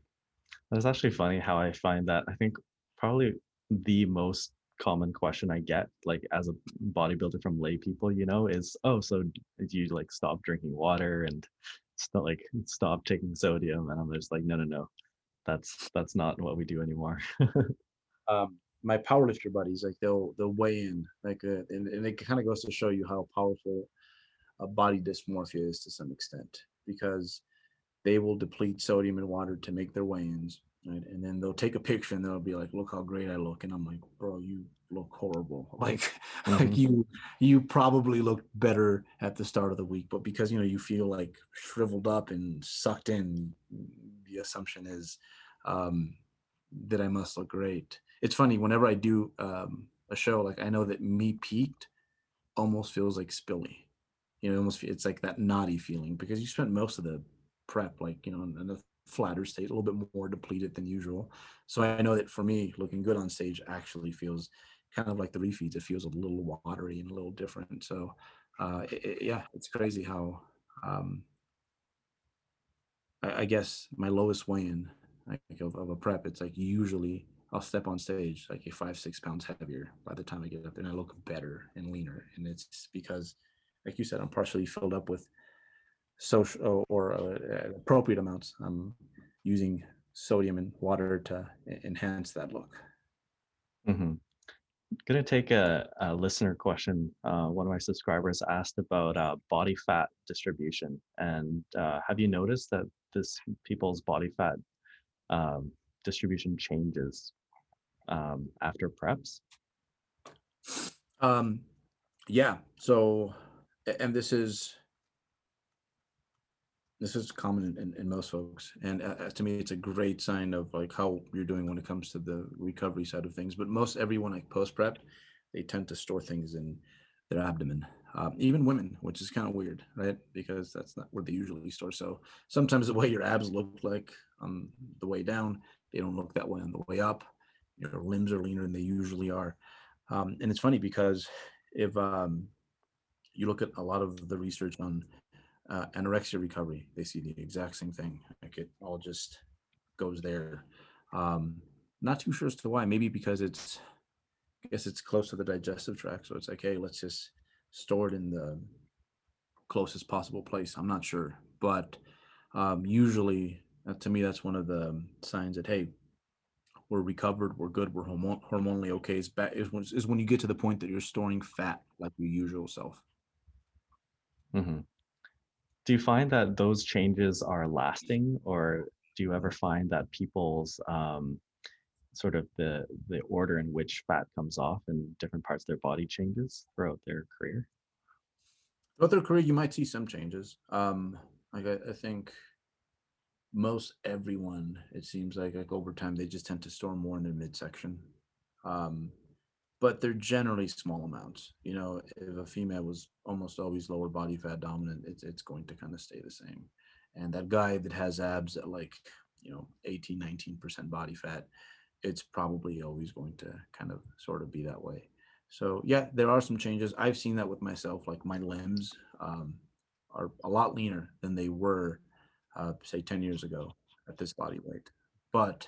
That's actually funny how I find that. I think probably the most common question I get, like as a bodybuilder from lay people, you know, is, oh, so do you like stop drinking water and stop like stop taking sodium? And I'm just like, no, no, no, that's that's not what we do anymore. [LAUGHS] um my powerlifter buddies like they'll they'll weigh in like uh, and, and it kind of goes to show you how powerful a body dysmorphia is to some extent because they will deplete sodium and water to make their weigh-ins right and then they'll take a picture and they'll be like look how great i look and i'm like bro you look horrible. [LAUGHS] Like like hmm [LAUGHS] you you probably looked better at the start of the week but because you know you feel like shriveled up and sucked in the assumption is um that i must look great. It's funny whenever i do um a show like i know that me peaked almost feels like spilly. You know almost it's like that naughty feeling because you spent most of the prep like you know in a flatter state a little bit more depleted than usual. So i know that for me looking good on stage actually feels kind of like the refeeds. It feels a little watery and a little different. So uh it, it- yeah it's crazy how um I, I guess my lowest weigh-in like of, of a prep it's like usually i'll step on stage like a five six pounds heavier by the time i get up there and i look better and leaner. And it's because like you said i'm partially filled up with social or uh, appropriate amounts. I'm using sodium and water to enhance that look. hmm Gonna take a, a listener question. Uh, one of my subscribers asked about uh, body fat distribution, and uh, have you noticed that this people's body fat um, distribution changes um, after preps? Um, yeah. So, and this is this is common in, in, most folks, and uh, uh, to me, it's a great sign of like how you're doing when it comes to the recovery side of things. But most everyone like post prep, they tend to store things in their abdomen. Um, even women, which is kind of weird, right? Because that's not where they usually store. So sometimes the way your abs look like on the way down, they don't look that way on the way up. Your limbs are leaner than they usually are. Um, and it's funny because if um, you look at a lot of the research on uh, anorexia recovery, they see the exact same thing. Like it all just goes there. Um, not too sure as to why. Maybe because it's, I guess it's close to the digestive tract. So it's like, hey, let's just store it in the closest possible place. I'm not sure, but um, usually uh, to me that's one of the signs that hey, we're recovered, we're good, we're hormon- hormonally okay. Is, ba- is, when, is when you get to the point that you're storing fat like your usual self. hmm Do you find that those changes are lasting, or do you ever find that people's um, sort of the the order in which fat comes off in different parts of their body changes throughout their career? Throughout their career, you might see some changes. Um, like I, I think most everyone, it seems like like over time, they just tend to store more in their midsection. Um, but they're generally small amounts. You know, if a female was almost always lower body fat dominant, it's it's going to kind of stay the same. And that guy that has abs at like, you know, 18, 19% body fat, it's probably always going to kind of sort of be that way. So yeah, there are some changes. I've seen that with myself. Like my limbs um, are a lot leaner than they were, uh, say, 10 years ago at this body weight. But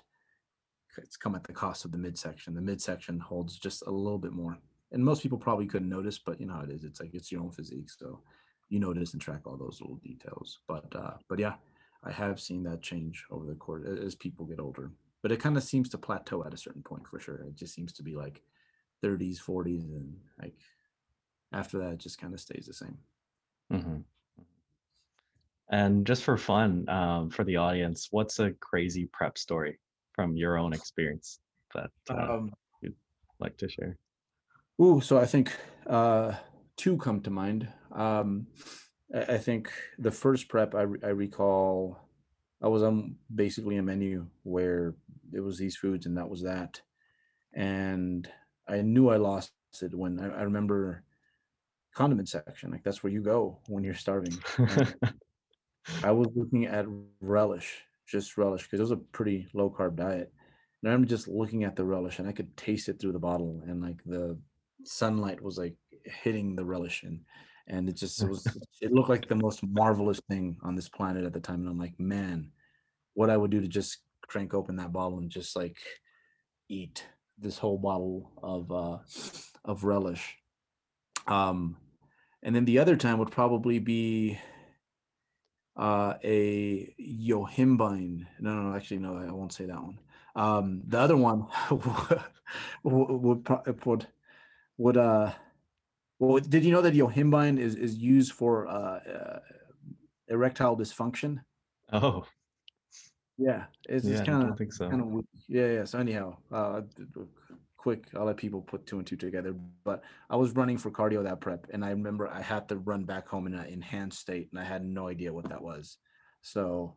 it's come at the cost of the midsection. The midsection holds just a little bit more. And most people probably couldn't notice, but you know how it is. It's like it's your own physique. So you notice and track all those little details. But uh, but yeah, I have seen that change over the course as people get older. But it kind of seems to plateau at a certain point for sure. It just seems to be like 30s, 40s, and like after that, it just kind of stays the same. Mm-hmm. And just for fun, um, for the audience, what's a crazy prep story from your own experience that uh, Um, you'd like to share? Ooh, so I think uh, two come to mind. Um, I, I think the first prep I, re- I recall, I was on basically a menu where it was these foods and that was that, and I knew I lost it when I, I remember condiment section. Like that's where you go when you're starving. [LAUGHS] I was looking at relish, just relish, because it was a pretty low carb diet. And I'm just looking at the relish, and I could taste it through the bottle, and like the sunlight was like hitting the relish, and and it just it was [LAUGHS] it looked like the most marvelous thing on this planet at the time. And I'm like, man, what I would do to just crank open that bottle and just like eat this whole bottle of uh of relish. Um, and then the other time would probably be uh, a Yohimbine. No, no, no, actually, no, I won't say that one. Um, the other one [LAUGHS] would would would would uh. Well, did you know that Yohimbine is is used for uh, uh erectile dysfunction? Oh, Yeah, it's, yeah, it's I kind of think so. kind of weird. yeah yeah. So anyhow, uh, quick, I'll let people put two and two together. But I was running for cardio that prep, and I remember I had to run back home in an enhanced state, and I had no idea what that was. So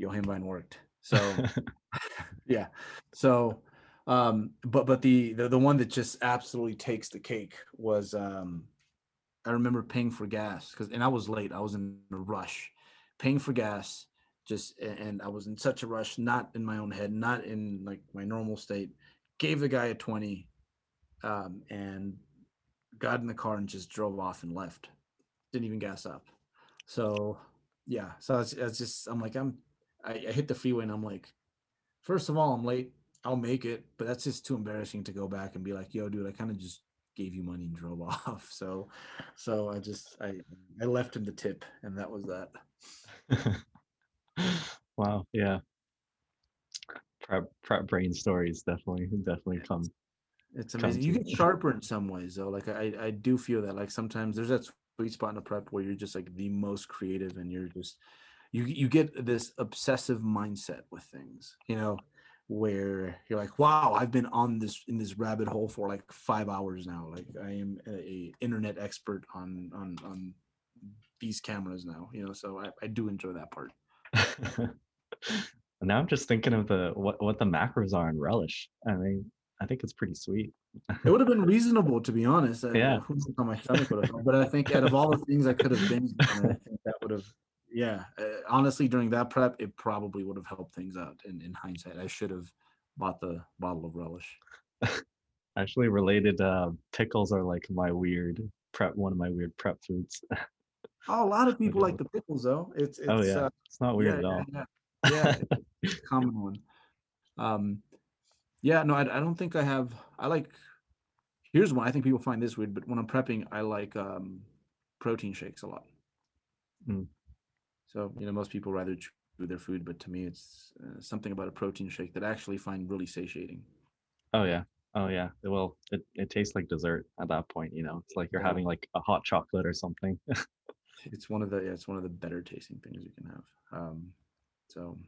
Yohimbine worked. So [LAUGHS] yeah. So um but but the, the the one that just absolutely takes the cake was um I remember paying for gas because and I was late. I was in a rush. Paying for gas just and I was in such a rush, not in my own head, not in like my normal state. Gave the guy a 20 um and got in the car and just drove off and left. Didn't even gas up. So yeah, so it's, it's just I'm like I'm I, I hit the freeway and I'm like First of all, I'm late. I'll make it, but that's just too embarrassing to go back and be like, "Yo, dude, I kind of just gave you money and drove [LAUGHS] off." So, so I just I I left him the tip, and that was that. [LAUGHS] Wow, yeah. Prep prep brain stories definitely definitely come It's come amazing. You get sharper in some ways, though. Like I I do feel that like sometimes there's that sweet spot in a prep where you're just like the most creative, and you're just you you get this obsessive mindset with things, you know, where you're like, wow, I've been on this in this rabbit hole for like five hours now. Like I am a, a internet expert on on on these cameras now, you know. So I, I do enjoy that part. [LAUGHS] [LAUGHS] now I'm just thinking of the what what the macros are in relish. I mean, I think it's pretty sweet. It would have been [LAUGHS] reasonable, to be honest. I- Yeah. who knows how my [LAUGHS] stomach would have felt, but I think out of all the [LAUGHS] things I could have been, I think that would have, yeah. Uh, honestly, during that prep, it probably would have helped things out. In, in hindsight, I should have bought the bottle of relish. Actually, related uh, pickles are like my weird prep, one of my weird prep foods. Oh, a lot of people like the pickles, though. It's, it's oh yeah, uh, it's not weird yeah, at all. yeah, yeah, yeah, [LAUGHS] it's a common one. Um, yeah, no, I, I don't think I have. I like. Here's one. I think people find this weird, but when I'm prepping, I like um, protein shakes a lot. Mm. So you know, most people rather chew their food, but to me, it's uh, something about a protein shake that I actually find really satiating. Oh yeah. Oh yeah. Well, it, it tastes like dessert at that point, you know. It's like you're having like a hot chocolate or something. [LAUGHS] It's one of the yeah, it's one of the better tasting things you can have. Um, so,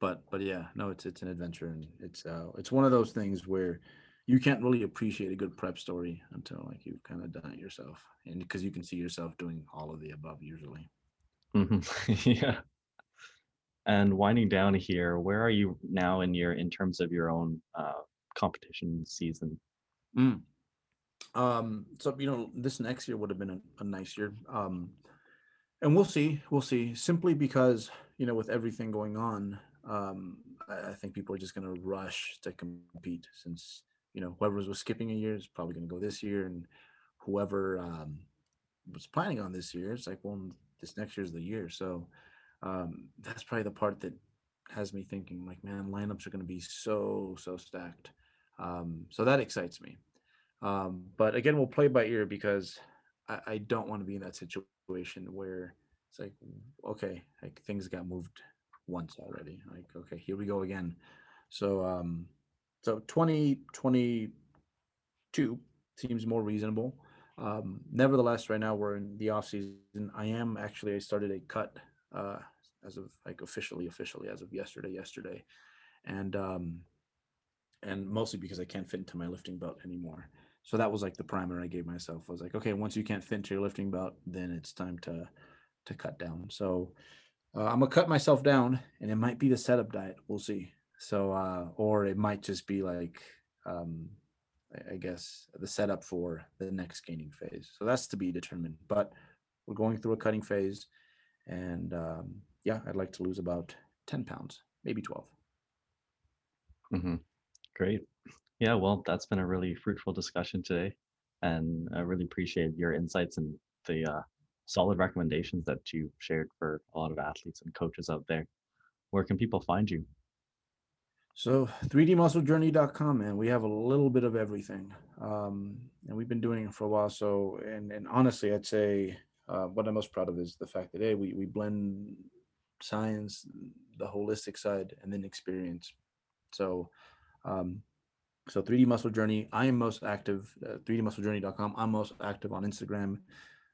but but yeah, no, it's it's an adventure and it's uh it's one of those things where you can't really appreciate a good prep story until like you've kind of done it yourself, and because you can see yourself doing all of the above usually. Mhm. [LAUGHS] Yeah. And winding down here, where are you now in your in terms of your own uh, competition season? Mm. Um, so you know, this next year would have been a, a nice year. Um, and we'll see, we'll see. Simply because you know, with everything going on, um, I, think people are just going to rush to compete. Since you know, whoever was skipping a year is probably going to go this year, and whoever um, was planning on this year, it's like, well, this next year's the year. So um, that's probably the part that has me thinking, like, man, lineups are going to be so so stacked. Um, so that excites me. Um, but again, we'll play by ear because I, I don't want to be in that situation where it's like, okay, like things got moved once already. Like, okay, here we go again. So, um, so 2022 seems more reasonable. Um, nevertheless, right now we're in the off season. I am actually, I started a cut, uh, as of like officially, officially as of yesterday, yesterday. And, um, and mostly because I can't fit into my lifting belt anymore. So that was like the primer I gave myself. I was like, okay, once you can't fit into your lifting belt, then it's time to to cut down. So uh, I'm gonna cut myself down, and it might be the setup diet. We'll see. So uh, or it might just be like um, I- guess the setup for the next gaining phase. So that's to be determined. But we're going through a cutting phase, and um, yeah, I'd like to lose about ten pounds, maybe twelve. Mm-hmm. Great. Yeah, well, that's been a really fruitful discussion today, and I really appreciate your insights and the uh, solid recommendations that you shared for a lot of athletes and coaches out there. Where can people find you? So 3dmusclejourney.com, man, we have a little bit of everything. Um, and we've been doing it for a while. So, and, and honestly, I'd say uh, what I'm most proud of is the fact that, hey, we, we blend science, the holistic side, and then experience. So, um, so 3D Muscle Journey, I am most active, uh, 3dmusclejourney.com. I'm most active on Instagram,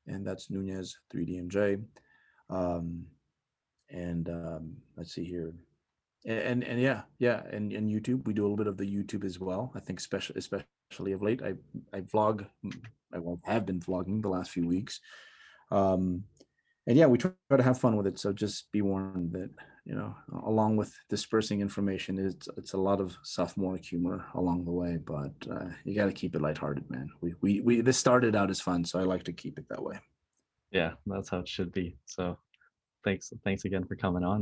and that's Nunez 3DMJ. Um, and um, let's see here. And and, and yeah yeah and, and youtube we do a little bit of the youtube as well. I think especially especially of late i i vlog mm, i have been vlogging the last few weeks. Um and yeah we try to have fun with it so just be warned that you know along with dispersing information it's it's a lot of sophomore humor along the way but uh, you got to keep it lighthearted man we, we we this started out as fun so i like to keep it that way Yeah, that's how it should be. So, thanks, thanks again for coming on.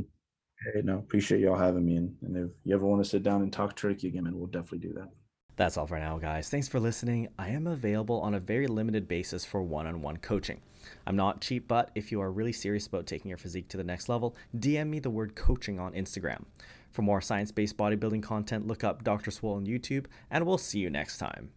hey no appreciate y'all having me and, and if you ever want to sit down and talk turkey again man we'll definitely do that That's all for now, guys. Thanks for listening. I am available on a very limited basis for one on one coaching. I'm not cheap, but if you are really serious about taking your physique to the next level, DM me the word coaching on Instagram. For more science based bodybuilding content, look up Dr. Swole on YouTube, and we'll see you next time.